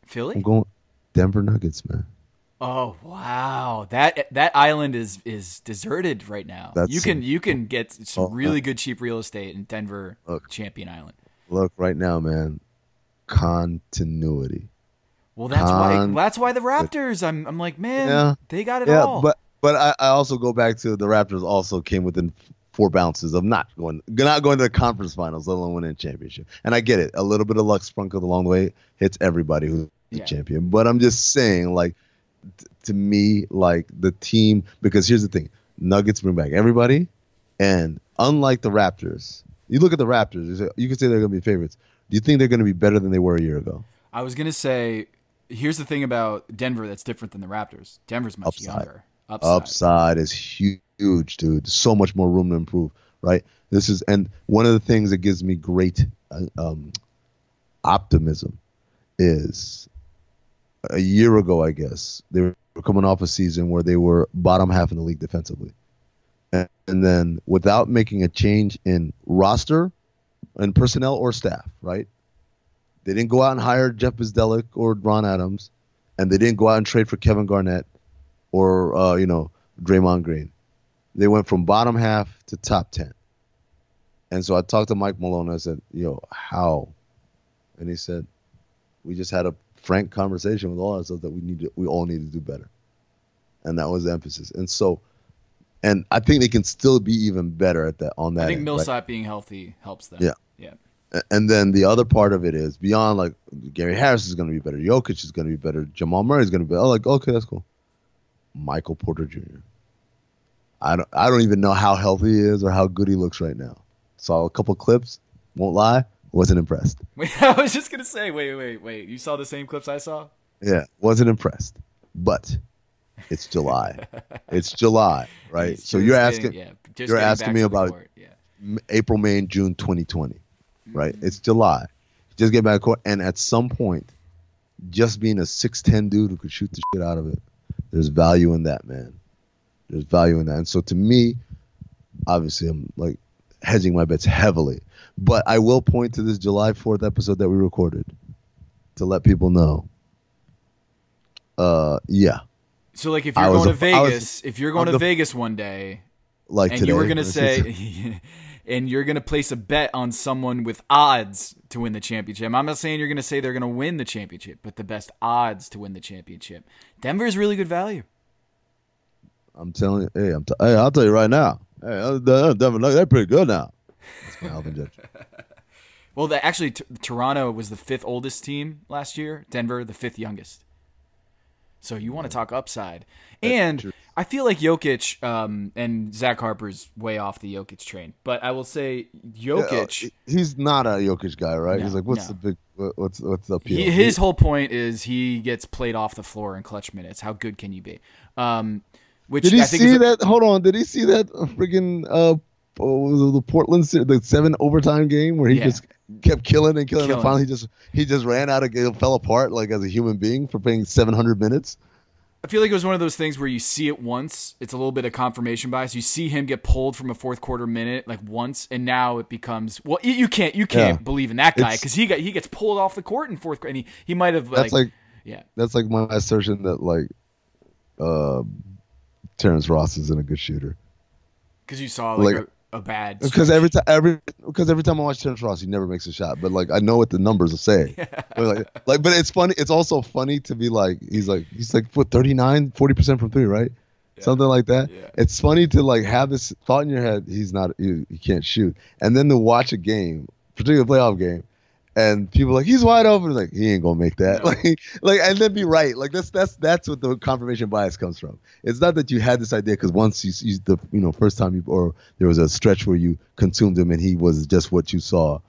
Philly. I'm going Denver Nuggets, man. Oh wow, that that island is is deserted right now. That's you can some- you can get oh, some Oh, really good cheap real estate in Denver, Look. Champion Island. Look right now, man. Continuity. Well, that's why that's why the Raptors. I'm I'm like, man, Yeah. they got it Yeah, all. but but I, I also go back to the Raptors. Also came within four bounces of not going not going to the conference finals, let alone winning a championship. And I get it, a little bit of luck sprinkled along the way hits everybody who's the Yeah. champion. But I'm just saying, like to me, like the team, because here's the thing: Nuggets bring back everybody, and unlike the Raptors, you look at the Raptors, you say- you can say they're going to be favorites. Do you think they're going to be better than they were a year ago? I was gonna say, here's the thing about Denver that's different than the Raptors. Denver's much Upside. younger. Upside. upside is huge, dude. So much more room to improve, right? This is and one of the things that gives me great uh, um, optimism is a year ago, I guess they were coming off a season where they were bottom half in the league defensively, and, and then without making a change in roster and personnel or staff, right? They didn't go out and hire Jeff Bzdelik or Ron Adams, and they didn't go out and trade for Kevin Garnett or uh, you know Draymond Green. They went from bottom half to top ten. And so I talked to Mike Malone. I said, "Yo, how?" And he said, "We just had a frank conversation with all ourselves that we need to, we all need to do better." And that was the emphasis. And so, and I think they can still be even better at that on that. I think end, Millsap right? being healthy helps them. Yeah. Yeah. And then the other part of it is beyond like Gary Harris is going to be better, Jokic is going to be better, Jamal Murray is going to be. Oh, like okay, that's cool. Michael Porter Jr. I don't I don't even know how healthy he is or how good he looks right now. Saw a couple clips, won't lie, wasn't impressed. Wait, I was just gonna say, wait, wait, wait. You saw the same clips I saw? Yeah, wasn't impressed. But it's July. it's July, right? So you're getting- asking yeah, just you're asking me about- court, Yeah. April, May, and June 2020, right? Mm-hmm. It's July. Just get back to court, and at some point, just being a 6'10 dude who could shoot the shit out of it, there's value in that, man. There's value in that. And so to me, obviously, I'm like hedging my bets heavily. But I will point to this July 4th episode that we recorded to let people know. Uh, yeah, So like if you're going to a- I was- Vegas, if you're going on to the- Vegas one day like and today. you were going to say and you're going to place a bet on someone with odds to win the championship. I'm not saying you're going to say they're going to win the championship, but the best odds to win the championship. Denver's really good value. I'm telling you, hey, I'm t- hey, I'll tell you right now. Hey, uh, uh, Denver they're pretty good now. That's my Alvin Judge. Well, the, actually, t- Toronto was the fifth oldest team last year. Denver, the fifth youngest. So you want to talk upside, and true. I feel like Jokic um, and Zach Harper's way off the Jokic train. But I will say Jokic. Yeah, uh, he's not a Jokic guy, right? No, he's like, what's no. the big? What's what's the appeal? He, his whole point is he gets played off the floor in clutch minutes. How good can you be? Um, which Did he I think see a- that? Hold on. Did he see that friggin' uh, was the Portland the seven overtime game where he Yeah. just kept killing and killing, Killing. and finally just he just ran out of it fell apart like as a human being for playing 700 minutes. I feel like it was one of those things where you see it once, it's a little bit of confirmation bias. You see him get pulled from a fourth quarter minute like once, and now it becomes well. You, can't you can't Yeah. believe in that guy because he got he gets pulled off the court in fourth quarter, and he, he might have like, That's like yeah that's like my assertion that like uh, Terrence Ross isn't a good shooter. because you saw like, Like- a, bad Because every time, every because every time I watch Terrence Ross, he never makes a shot. But like I know what the numbers will say. But, like, like, but it's funny. It's also funny to be like he's like he's like what 39, 40 percent from three, right? Something like that. Yeah. It's funny to like have this thought in your head. He's not. He, he can't shoot, and then to watch a game, particularly a playoff game. And people are like he's wide open. Like he ain't gonna make that. No. Like, like, and then be right. Like that's that's that's what the confirmation bias comes from. It's not that you had this idea because once you, you the you know first time you or there was a stretch where you consumed him and he was just what you saw.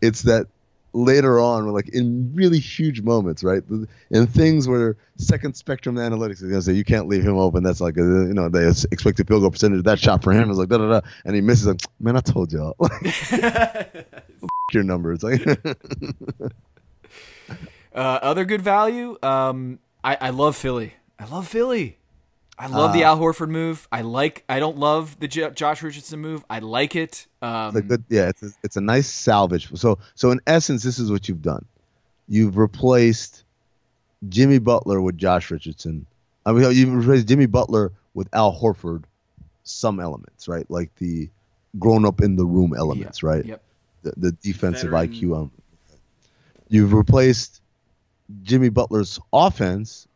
It's that later on, like in really huge moments, right? In things where second spectrum analytics is gonna say you can't leave him open. That's like a, you know the expected field goal percentage. That shot for him is like da da da, and he misses. Like man, I told y'all. your numbers. Like Uh, other good value. Um, I, I love Philly. I love Philly. I love the Uh, Al Horford move. I like. I don't love the J- Josh Richardson move. I like it. Um, the good yeah it's a, it's a nice salvage so so in essence this is what you've done you've replaced jimmy butler with josh richardson i mean you've replaced jimmy butler with al horford some elements right like the grown up in the room elements right Yep. The, the defensive Veteran. iq element. you've replaced jimmy butler's offense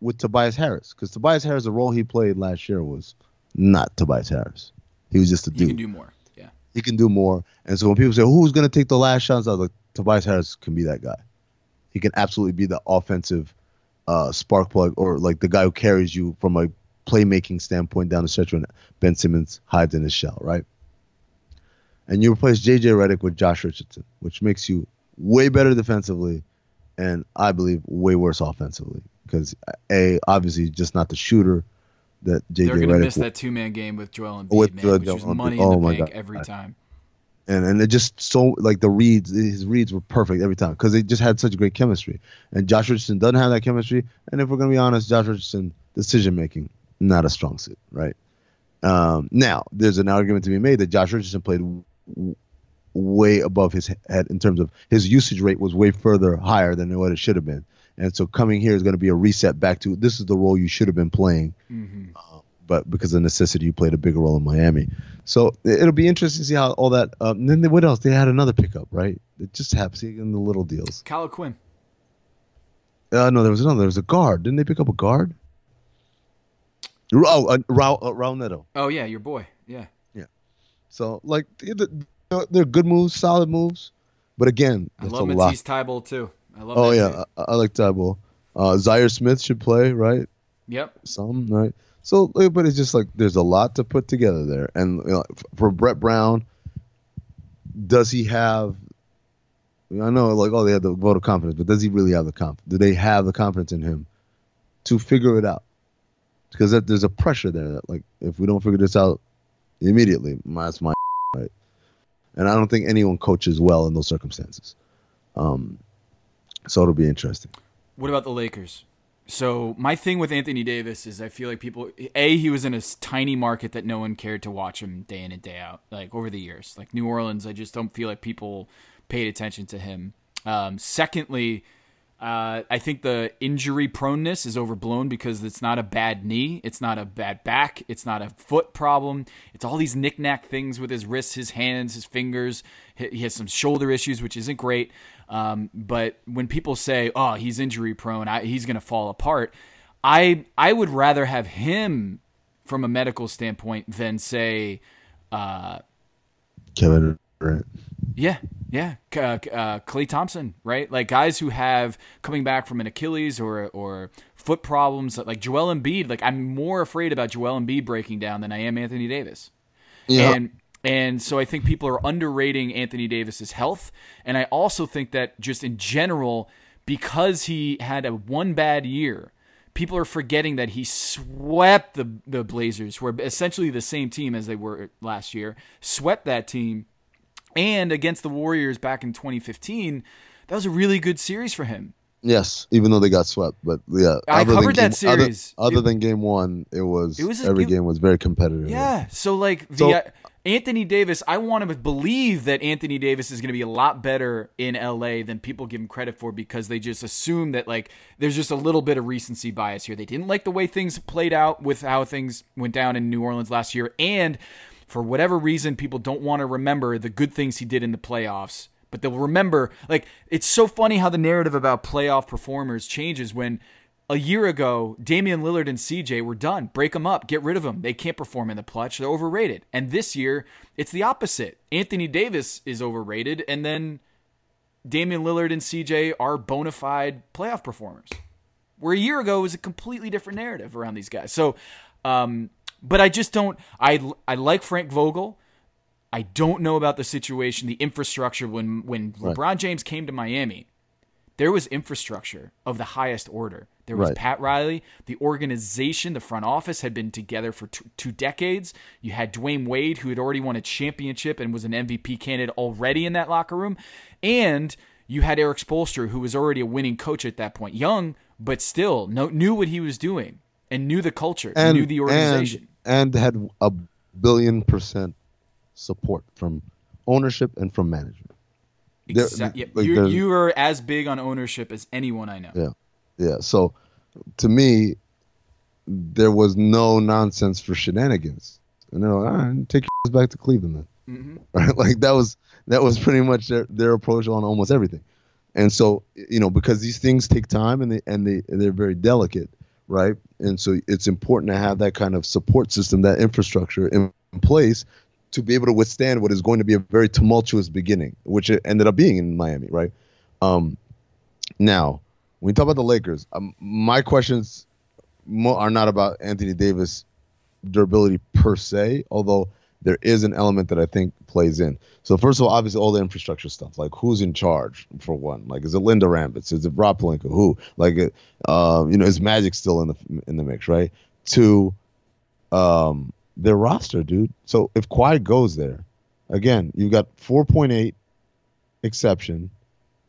with tobias harris because tobias harris the role he played last year was not tobias harris he was just a dude. He can do more. Yeah. he can do more. And so when people say who's going to take the last shots, I was like Tobias Harris can be that guy. He can absolutely be the offensive uh, spark plug or like the guy who carries you from a playmaking standpoint down the stretch when Ben Simmons hides in his shell, right? And you replace JJ Redick with Josh Richardson, which makes you way better defensively, and I believe way worse offensively. Because a obviously just not the shooter that JJ Redick They're gonna Redick miss that two man game with Joel Embiid, With man, the which was money Oh in the bank God. every time. and and it just so like the reads his reads were perfect every time because they just had such great chemistry. And josh richardson doesn't have that chemistry. And if we're going to be honest josh richardson decision making not a strong suit right? Um, now there's an argument to be made that josh richardson played way above his head in terms of his usage rate was way further higher than what it should have been and so coming here is going to be a reset back to this is the role you should have been playing hmm but because of necessity, you played a bigger role in Miami. So it- it'll be interesting to see how all that. Um, then they, what else? They had another pickup, right? It just happens in the little deals. Kyle Quinn. Uh, no, there was another. There was a guard. Didn't they pick up a guard? Oh, uh, Raul, uh, Raul Neto. Oh yeah, your boy. Yeah. So like they're, good moves, solid moves, but again, I love a lot. Matisse Thybulle too. I love. Oh yeah. I, I like Thybulle. Uh, Zhaire Smith should play, right? Yep. some, right? So, but it's just like there's a lot to put together there. And you know, for Brett Brown, does he have? I know, like, oh, they had the vote of confidence, but does he really have the confidence? Do they have the confidence in him to figure it out? Because that, there's a pressure there that, like, if we don't figure this out immediately, that's my right. And I don't think anyone coaches well in those circumstances. Um, so it'll be interesting. What about the Lakers? So my thing with Anthony Davis is I feel like people a he was in a tiny market that no one cared to watch him day in and day out like over the years like New Orleans I just don't feel like people paid attention to him. Um, secondly, uh, I think the injury proneness is overblown because it's not a bad knee, it's not a bad back, it's not a foot problem. It's all these knickknack things with his wrists, his hands, his fingers. He has some shoulder issues, which isn't great. Um, but when people say, "Oh, he's injury prone, I, he's going to fall apart," I I would rather have him from a medical standpoint than say, uh, Kevin Durant. yeah, yeah, uh, uh, Klay Thompson, right? Like guys who have coming back from an Achilles or or foot problems, like Joel Embiid. Like I'm more afraid about Joel Embiid breaking down than I am Anthony Davis. Yeah. And And so I think people are underrating Anthony Davis's health. And I also think that just in general, because he had a one bad year, people are forgetting that he swept the the Blazers, who are essentially the same team as they were last year, swept that team, and against the Warriors back in 2015, that was a really good series for him. Yes, even though they got swept, but yeah, I covered that game, series. Other, other it, than game one, it was, it was every it, game was very competitive. Yeah, so like the so, uh, Anthony Davis, I want to believe that Anthony Davis is going to be a lot better in LA than people give him credit for because they just assume that like there's just a little bit of recency bias here. They didn't like the way things played out with how things went down in New Orleans last year, and for whatever reason, people don't want to remember the good things he did in the playoffs but they'll remember like it's so funny how the narrative about playoff performers changes when a year ago Damian Lillard and CJ were done. Break them up, get rid of them. They can't perform in the clutch. They're overrated. And this year it's the opposite. Anthony Davis is overrated and then Damian Lillard and CJ are bona fide playoff performers. Where a year ago was a completely different narrative around these guys. So um but I just don't I I like Frank Vogel. I don't know about the situation, the infrastructure when when right. LeBron James came to Miami. There was infrastructure of the highest order. There was right. Pat Riley. The organization, the front office had been together for two, two decades. You had Dwyane Wade, who had already won a championship and was an MVP candidate already in that locker room. And you had Erik Spoelstra, who was already a winning coach at that point. Young, but still know, knew what he was doing and knew the culture, and, knew the organization. And, and had a billion percent support from ownership and from management. Exactly. Like you you are as big on ownership as anyone I know. Yeah, yeah. So to me, there was no nonsense for shenanigans. And they're like, all right, take your back to Cleveland then. Mm-hmm. Right? Like that was that was pretty much their, their approach on almost everything. And so, you know, because these things take time and they and they they're very delicate, right? And so it's important to have that kind of support system, that infrastructure in place to be able to withstand what is going to be a very tumultuous beginning, which it ended up being in Miami, right? Um, now, when you talk about the Lakers, um, my questions are not about Anthony Davis durability per se, although there is an element that I think plays in. So first of all, obviously all the infrastructure stuff, like who's in charge for one, like is it Linda Rambis, is it Rob Pelinka, who, like, uh, you know, is Magic still in the in the mix, right? Two, um, their roster, dude. So if Kawhi goes there, again, you've got 4.8 exception,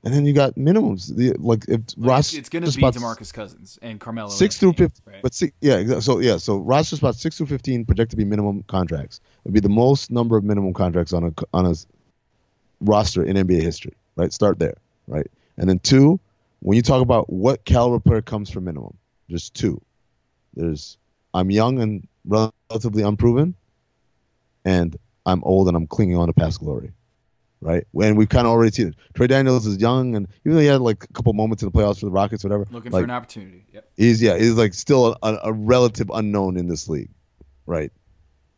and then you got minimums. The like if like Ross, it's, going to be Demarcus Cousins and Carmelo. Six through fifteen, right? but six, yeah, so yeah, so roster spot six through fifteen projected to be minimum contracts. It'd be the most number of minimum contracts on a on a roster in NBA history. Right, start there. Right, and then two, when you talk about what caliber player comes for minimum, there's two. There's I'm young and relatively unproven, and I'm old and I'm clinging on to past glory, right? And we've kind of already seen it. Troy Daniels is young, and even though he had like a couple moments in the playoffs for the Rockets, whatever. Looking like, for an opportunity. Yep. He's yeah, he's like still a, a relative unknown in this league, right?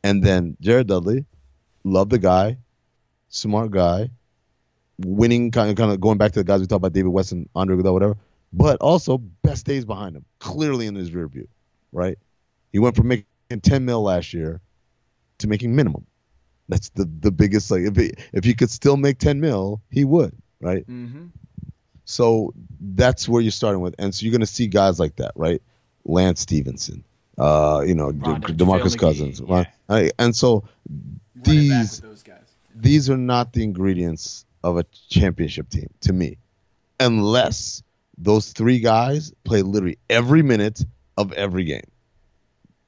And then Jared Dudley, love the guy, smart guy, winning kind of kind of going back to the guys we talked about, David West and Andre Iguodala, whatever. But also best days behind him, clearly in his rear view, right? He went from making 10 mil last year to making minimum. That's the the biggest like if he, if he could still make 10 mil, he would, right? Mm-hmm. So that's where you're starting with, and so you're going to see guys like that, right? Lance Stephenson, uh, you know, De- Demarcus Cousins, yeah. right? And so these these are not the ingredients of a championship team to me, unless those three guys play literally every minute of every game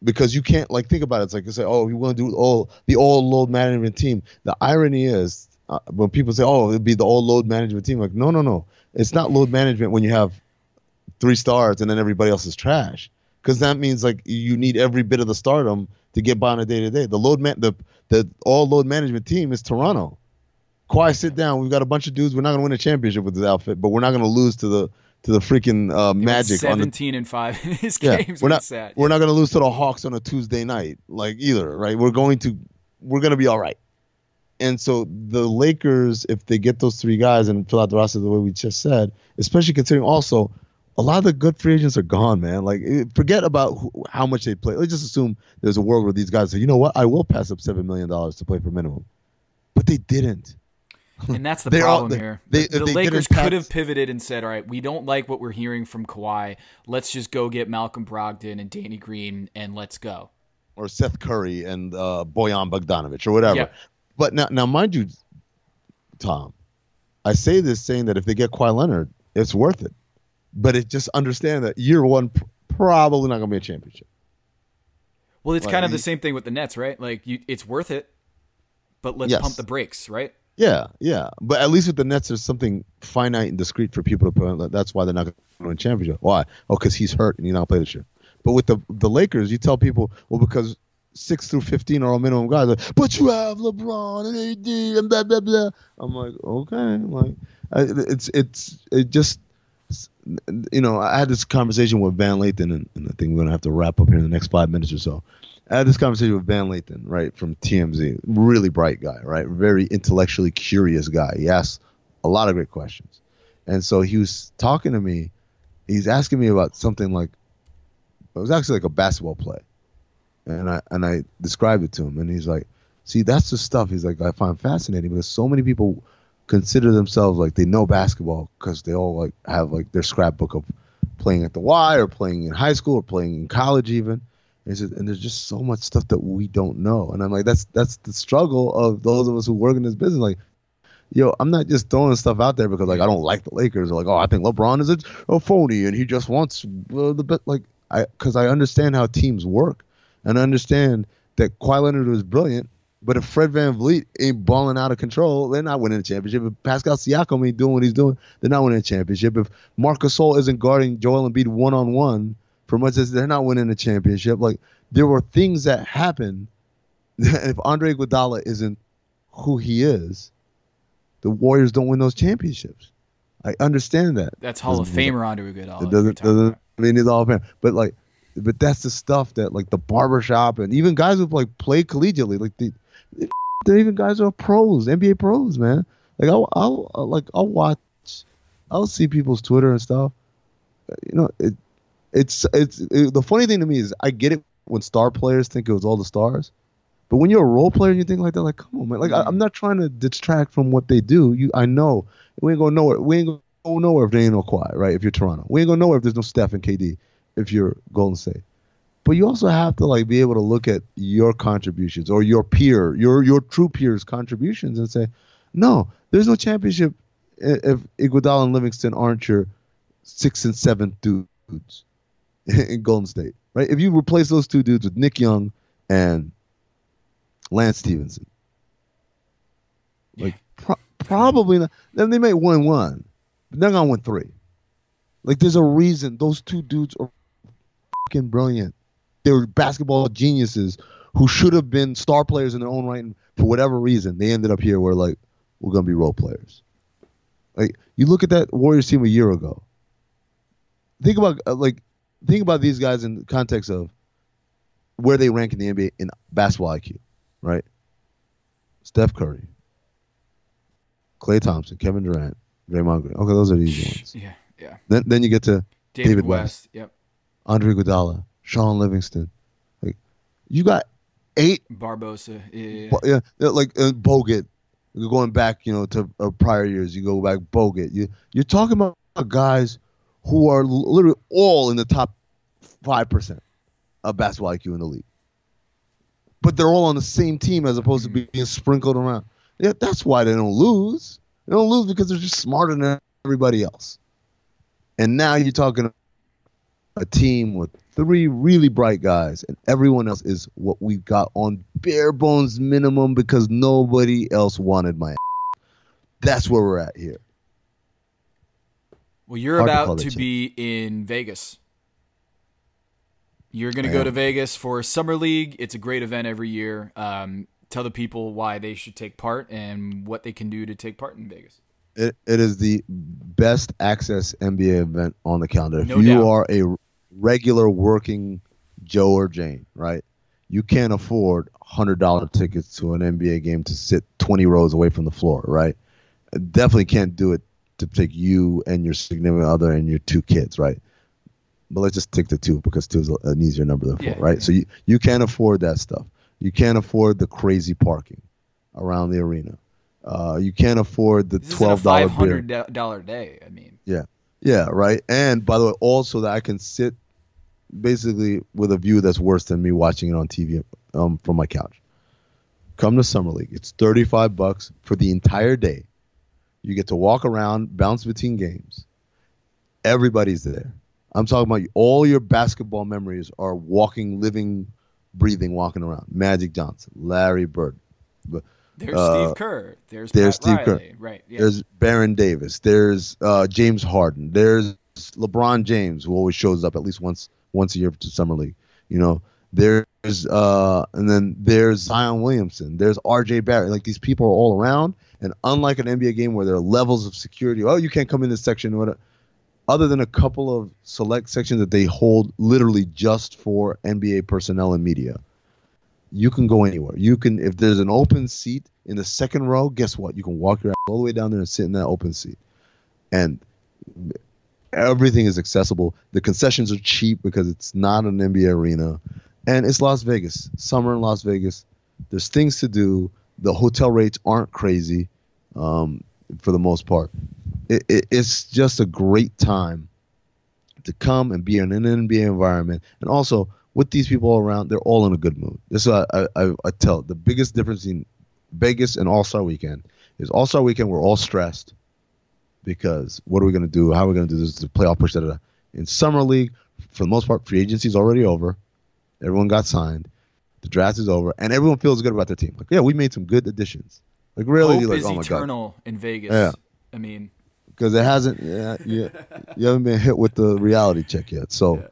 because you can't like think about it. It's like you say, oh, you want to do all the all load management team. The irony is uh, when people say, oh, it'd be the all load management team. Like, no, no, no, it's not load management when you have three stars and then everybody else is trash. Because that means like you need every bit of the stardom to get by on a day to day. The load man, the the all load management team is Toronto. Kawhi, sit down. We've got a bunch of dudes. We're not going to win a championship with this outfit, but we're not going to lose to the to the freaking uh, Magic. Seventeen the, and five in his yeah, games. We're not. Sad. We're not going to lose to the Hawks on a Tuesday night, like either. Right? We're going to. We're going to be all right. And so the Lakers, if they get those three guys and fill out the roster the way we just said, especially considering also a lot of the good free agents are gone, man. Like eh, forget about who, how much they play. Let's just assume there's a world where these guys say, you know what, I will pass up seven million dollars to play for minimum. but they didn't. And that's the problem all, here. They, the they Lakers could have pivoted and said, "All right, we don't like what we're hearing from Kawhi. Let's just go get Malcolm Brogdon and Danny Green, and let's go." Or Seth Curry and uh, Bojan Bogdanovic or whatever. Yeah. But now, now, mind you, Tom, I say this saying that if they get Kawhi Leonard, it's worth it. But it just understand that year one probably not going to be a championship. Well, it's like, kind of the same thing with the Nets, right? Like, you, it's worth it, but let's yes. pump the brakes, right? Yeah, yeah. But at least with the Nets, there's something finite and discreet for people to put. That's why they're not going to win championship. Why? Oh, because he's hurt and he's not play this year. But with the the Lakers, you tell people, well, because six through fifteen are all minimum guys. Like, but you have LeBron and AD and blah blah blah. I'm like, okay, like it's it's it just you know I had this conversation with Van Lathan, and, and I think we're gonna have to wrap up here in the next five minutes or so. I had this conversation with Van Lathan, right, from TMZ. Really bright guy, right? Very intellectually curious guy. He asks a lot of great questions. And so he was talking to me. He's asking me about something like it was actually like a basketball play. And I and I described it to him and he's like, "See, that's the stuff he's like I find fascinating because so many people consider themselves like they know basketball because they all like have like their scrapbook of playing at the Y or playing in high school or playing in college even." And, and there's just so much stuff that we don't know. And I'm like, that's that's the struggle of those of us who work in this business. Like, yo, I'm not just throwing stuff out there because like I don't like the Lakers or like, oh, I think LeBron is a, a phony and he just wants uh, the best. Like, I because I understand how teams work and I understand that Kawhi Leonard was brilliant. But if Fred Van VanVleet ain't balling out of control, they're not winning a championship. If Pascal Siakam ain't doing what he's doing, they're not winning a championship. If Marcus Gasol isn't guarding Joel Embiid one on one, for much as they're not winning a championship. Like there were things that happened. if Andre Iguodala isn't who he is, the Warriors don't win those championships. I understand that. That's Hall of Famer Andre Iguodala. It doesn't, doesn't I mean he's Hall of Fame, but like, but that's the stuff that like the barbershop and even guys who like play collegiately, like the, they're even guys who are pros, NBA pros, man. Like I'll, I'll like I'll watch, I'll see people's Twitter and stuff. You know, it, it's it's it, the funny thing to me is I get it when star players think it was all the stars, but when you're a role player and you think like that, like come on, man. Like I, am not trying to distract from what they do. You, I know we ain't going nowhere. We ain't going nowhere if there ain't no Kawhi, right? If you're Toronto, we ain't going nowhere if there's no Steph and KD. If you're Golden State, but you also have to like be able to look at your contributions or your peer, your your true peers' contributions, and say, no, there's no championship if Iguodala and Livingston aren't your sixth and seventh dudes. In Golden State, right? If you replace those two dudes with Nick Young and Lance Stephenson, like pro- probably not, then they may win one, but they're gonna win three. Like there's a reason those two dudes are fucking brilliant. They were basketball geniuses who should have been star players in their own right, and for whatever reason, they ended up here where like we're gonna be role players. Like you look at that Warriors team a year ago. Think about uh, like think about these guys in the context of where they rank in the NBA in basketball IQ, right? Steph Curry, Klay Thompson, Kevin Durant, Draymond Green. Okay, those are the easy ones. Yeah, yeah. Then then you get to David, David West, West, yep. Andre Iguodala, Shaun Livingston. Like you got eight Barbosa, yeah, yeah, yeah like uh, Bogut. Going back, you know, to uh, prior years, you go back Bogut. You you're talking about guys who are literally all in the top 5% of basketball IQ in the league. But they're all on the same team as opposed to mm-hmm. being sprinkled around. Yeah, that's why they don't lose. They don't lose because they're just smarter than everybody else. And now you're talking a team with three really bright guys, and everyone else is what we've got on bare bones minimum because nobody else wanted my. Ass. That's where we're at here. Well, you're Hard about to, to be in Vegas. You're going to go to Vegas for Summer League. It's a great event every year. Um, tell the people why they should take part and what they can do to take part in Vegas. It, it is the best access NBA event on the calendar. No if you doubt. are a regular working Joe or Jane, right? You can't afford hundred dollar tickets to an NBA game to sit twenty rows away from the floor, right? Definitely can't do it to take you and your significant other and your two kids, right? But let's just take the two because two is an easier number than four, yeah, right? Yeah. So you, you can't afford that stuff. You can't afford the crazy parking around the arena. Uh, you can't afford the This twelve dollar five beer. hundred dollar day. I mean, Yeah, yeah, right. And by the way, also that I can sit basically with a view that's worse than me watching it on TV um, from my couch. Come to summer league. It's thirty five bucks for the entire day. You get to walk around, bounce between games. Everybody's there. I'm talking about all your basketball memories are walking, living, breathing, walking around. Magic Johnson, Larry Bird, there's Uh, Steve Kerr. There's, there's Steve Kerr. Right. Yeah. there's Baron Davis. There's uh, James Harden. There's LeBron James, who always shows up at least once once a year to summer league. You know, there's uh, and then there's Zion Williamson. There's R.J. Barrett. Like these people are all around. And unlike an NBA game where there are levels of security, oh, you can't come in this section. Other than a couple of select sections that they hold literally just for NBA personnel and media, you can go anywhere. You can if there's an open seat in the second row, guess what? You can walk your ass all the way down there and sit in that open seat. And everything is accessible. The concessions are cheap because it's not an NBA arena. And it's Las Vegas. Summer in Las Vegas. There's things to do. The hotel rates aren't crazy um, for the most part. It, it, it's just a great time to come and be in an NBA environment. And also, with these people around, they're all in a good mood. This is what I, I, I tell. The biggest difference in Vegas and All Star Weekend is All Star Weekend we're all stressed because what are we going to do? How are we going to do this? The playoff push. Da. In summer league, for the most part, free agency is already over. Everyone got signed. The draft is over, and everyone feels good about their team. Like, yeah, we made some good additions. Like, really, Hope like, is oh my god, eternal in Vegas. Yeah. I mean, because it hasn't. Yeah, you, you haven't been hit with the reality check yet. So Yeah.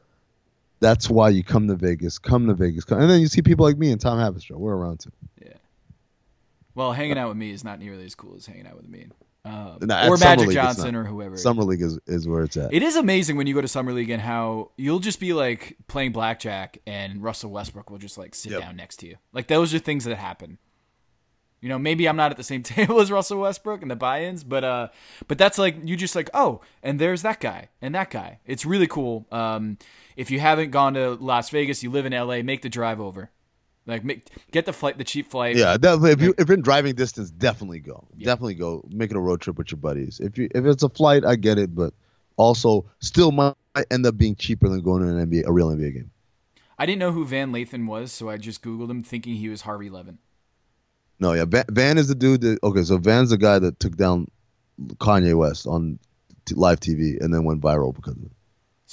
that's why you come to Vegas. Come to Vegas, come, and then you see people like me and Tom Haberstroh. We're around too. Yeah. Well, hanging out with me is not nearly as cool as hanging out with me. Um, No, or Magic League, Johnson or whoever. Summer League is, is where it's at. It is amazing when you go to summer league and how you'll just be like playing blackjack and Russell Westbrook will just like sit Yep. down next to you. Like those are things that happen. You know, maybe I'm not at the same table as Russell Westbrook and the buy-ins, but uh, but that's like you just like oh, and there's that guy and that guy. It's really cool. Um, if you haven't gone to Las Vegas, you live in LA, make the drive over. Like make get the flight, the cheap flight. Yeah, definitely. If you if you're in driving distance, definitely go. Definitely go. Make it a road trip with your buddies. If you if it's a flight, I get it, but also still might end up being cheaper than going to an NBA a real NBA game. I didn't know who Van Lathan was, so I just googled him, thinking he was Harvey Levin. No, yeah, Van, Van is the dude that okay. So Van's the guy that took down Kanye West on t- live TV and then went viral because of it.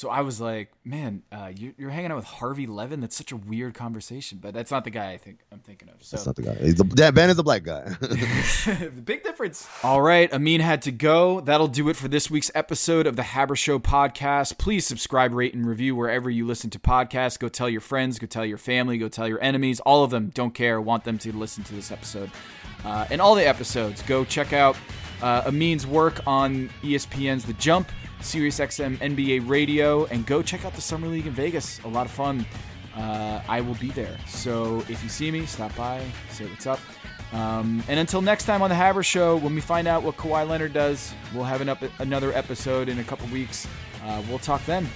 So I was like, man, uh, you, you're hanging out with Harvey Levin. That's such a weird conversation, but that's not the guy I think I'm thinking of. That's not the guy. He's the, yeah, Van is the black guy. The big difference. All right, Amin had to go. That'll do it for this week's episode of the Haber Show podcast. Please subscribe, rate, and review wherever you listen to podcasts. Go tell your friends, go tell your family, go tell your enemies. All of them don't care. Want them to listen to this episode uh, and all the episodes. Go check out uh, Amin's work on ESPN's The Jump, SiriusXM NBA Radio, and go check out the Summer League in Vegas. A lot of fun. Uh, I will be there. So if you see me, stop by, say what's up. Um, and until next time on the Haber Show, when we find out what Kawhi Leonard does, we'll have an up- another episode in a couple weeks. Uh, we'll talk then.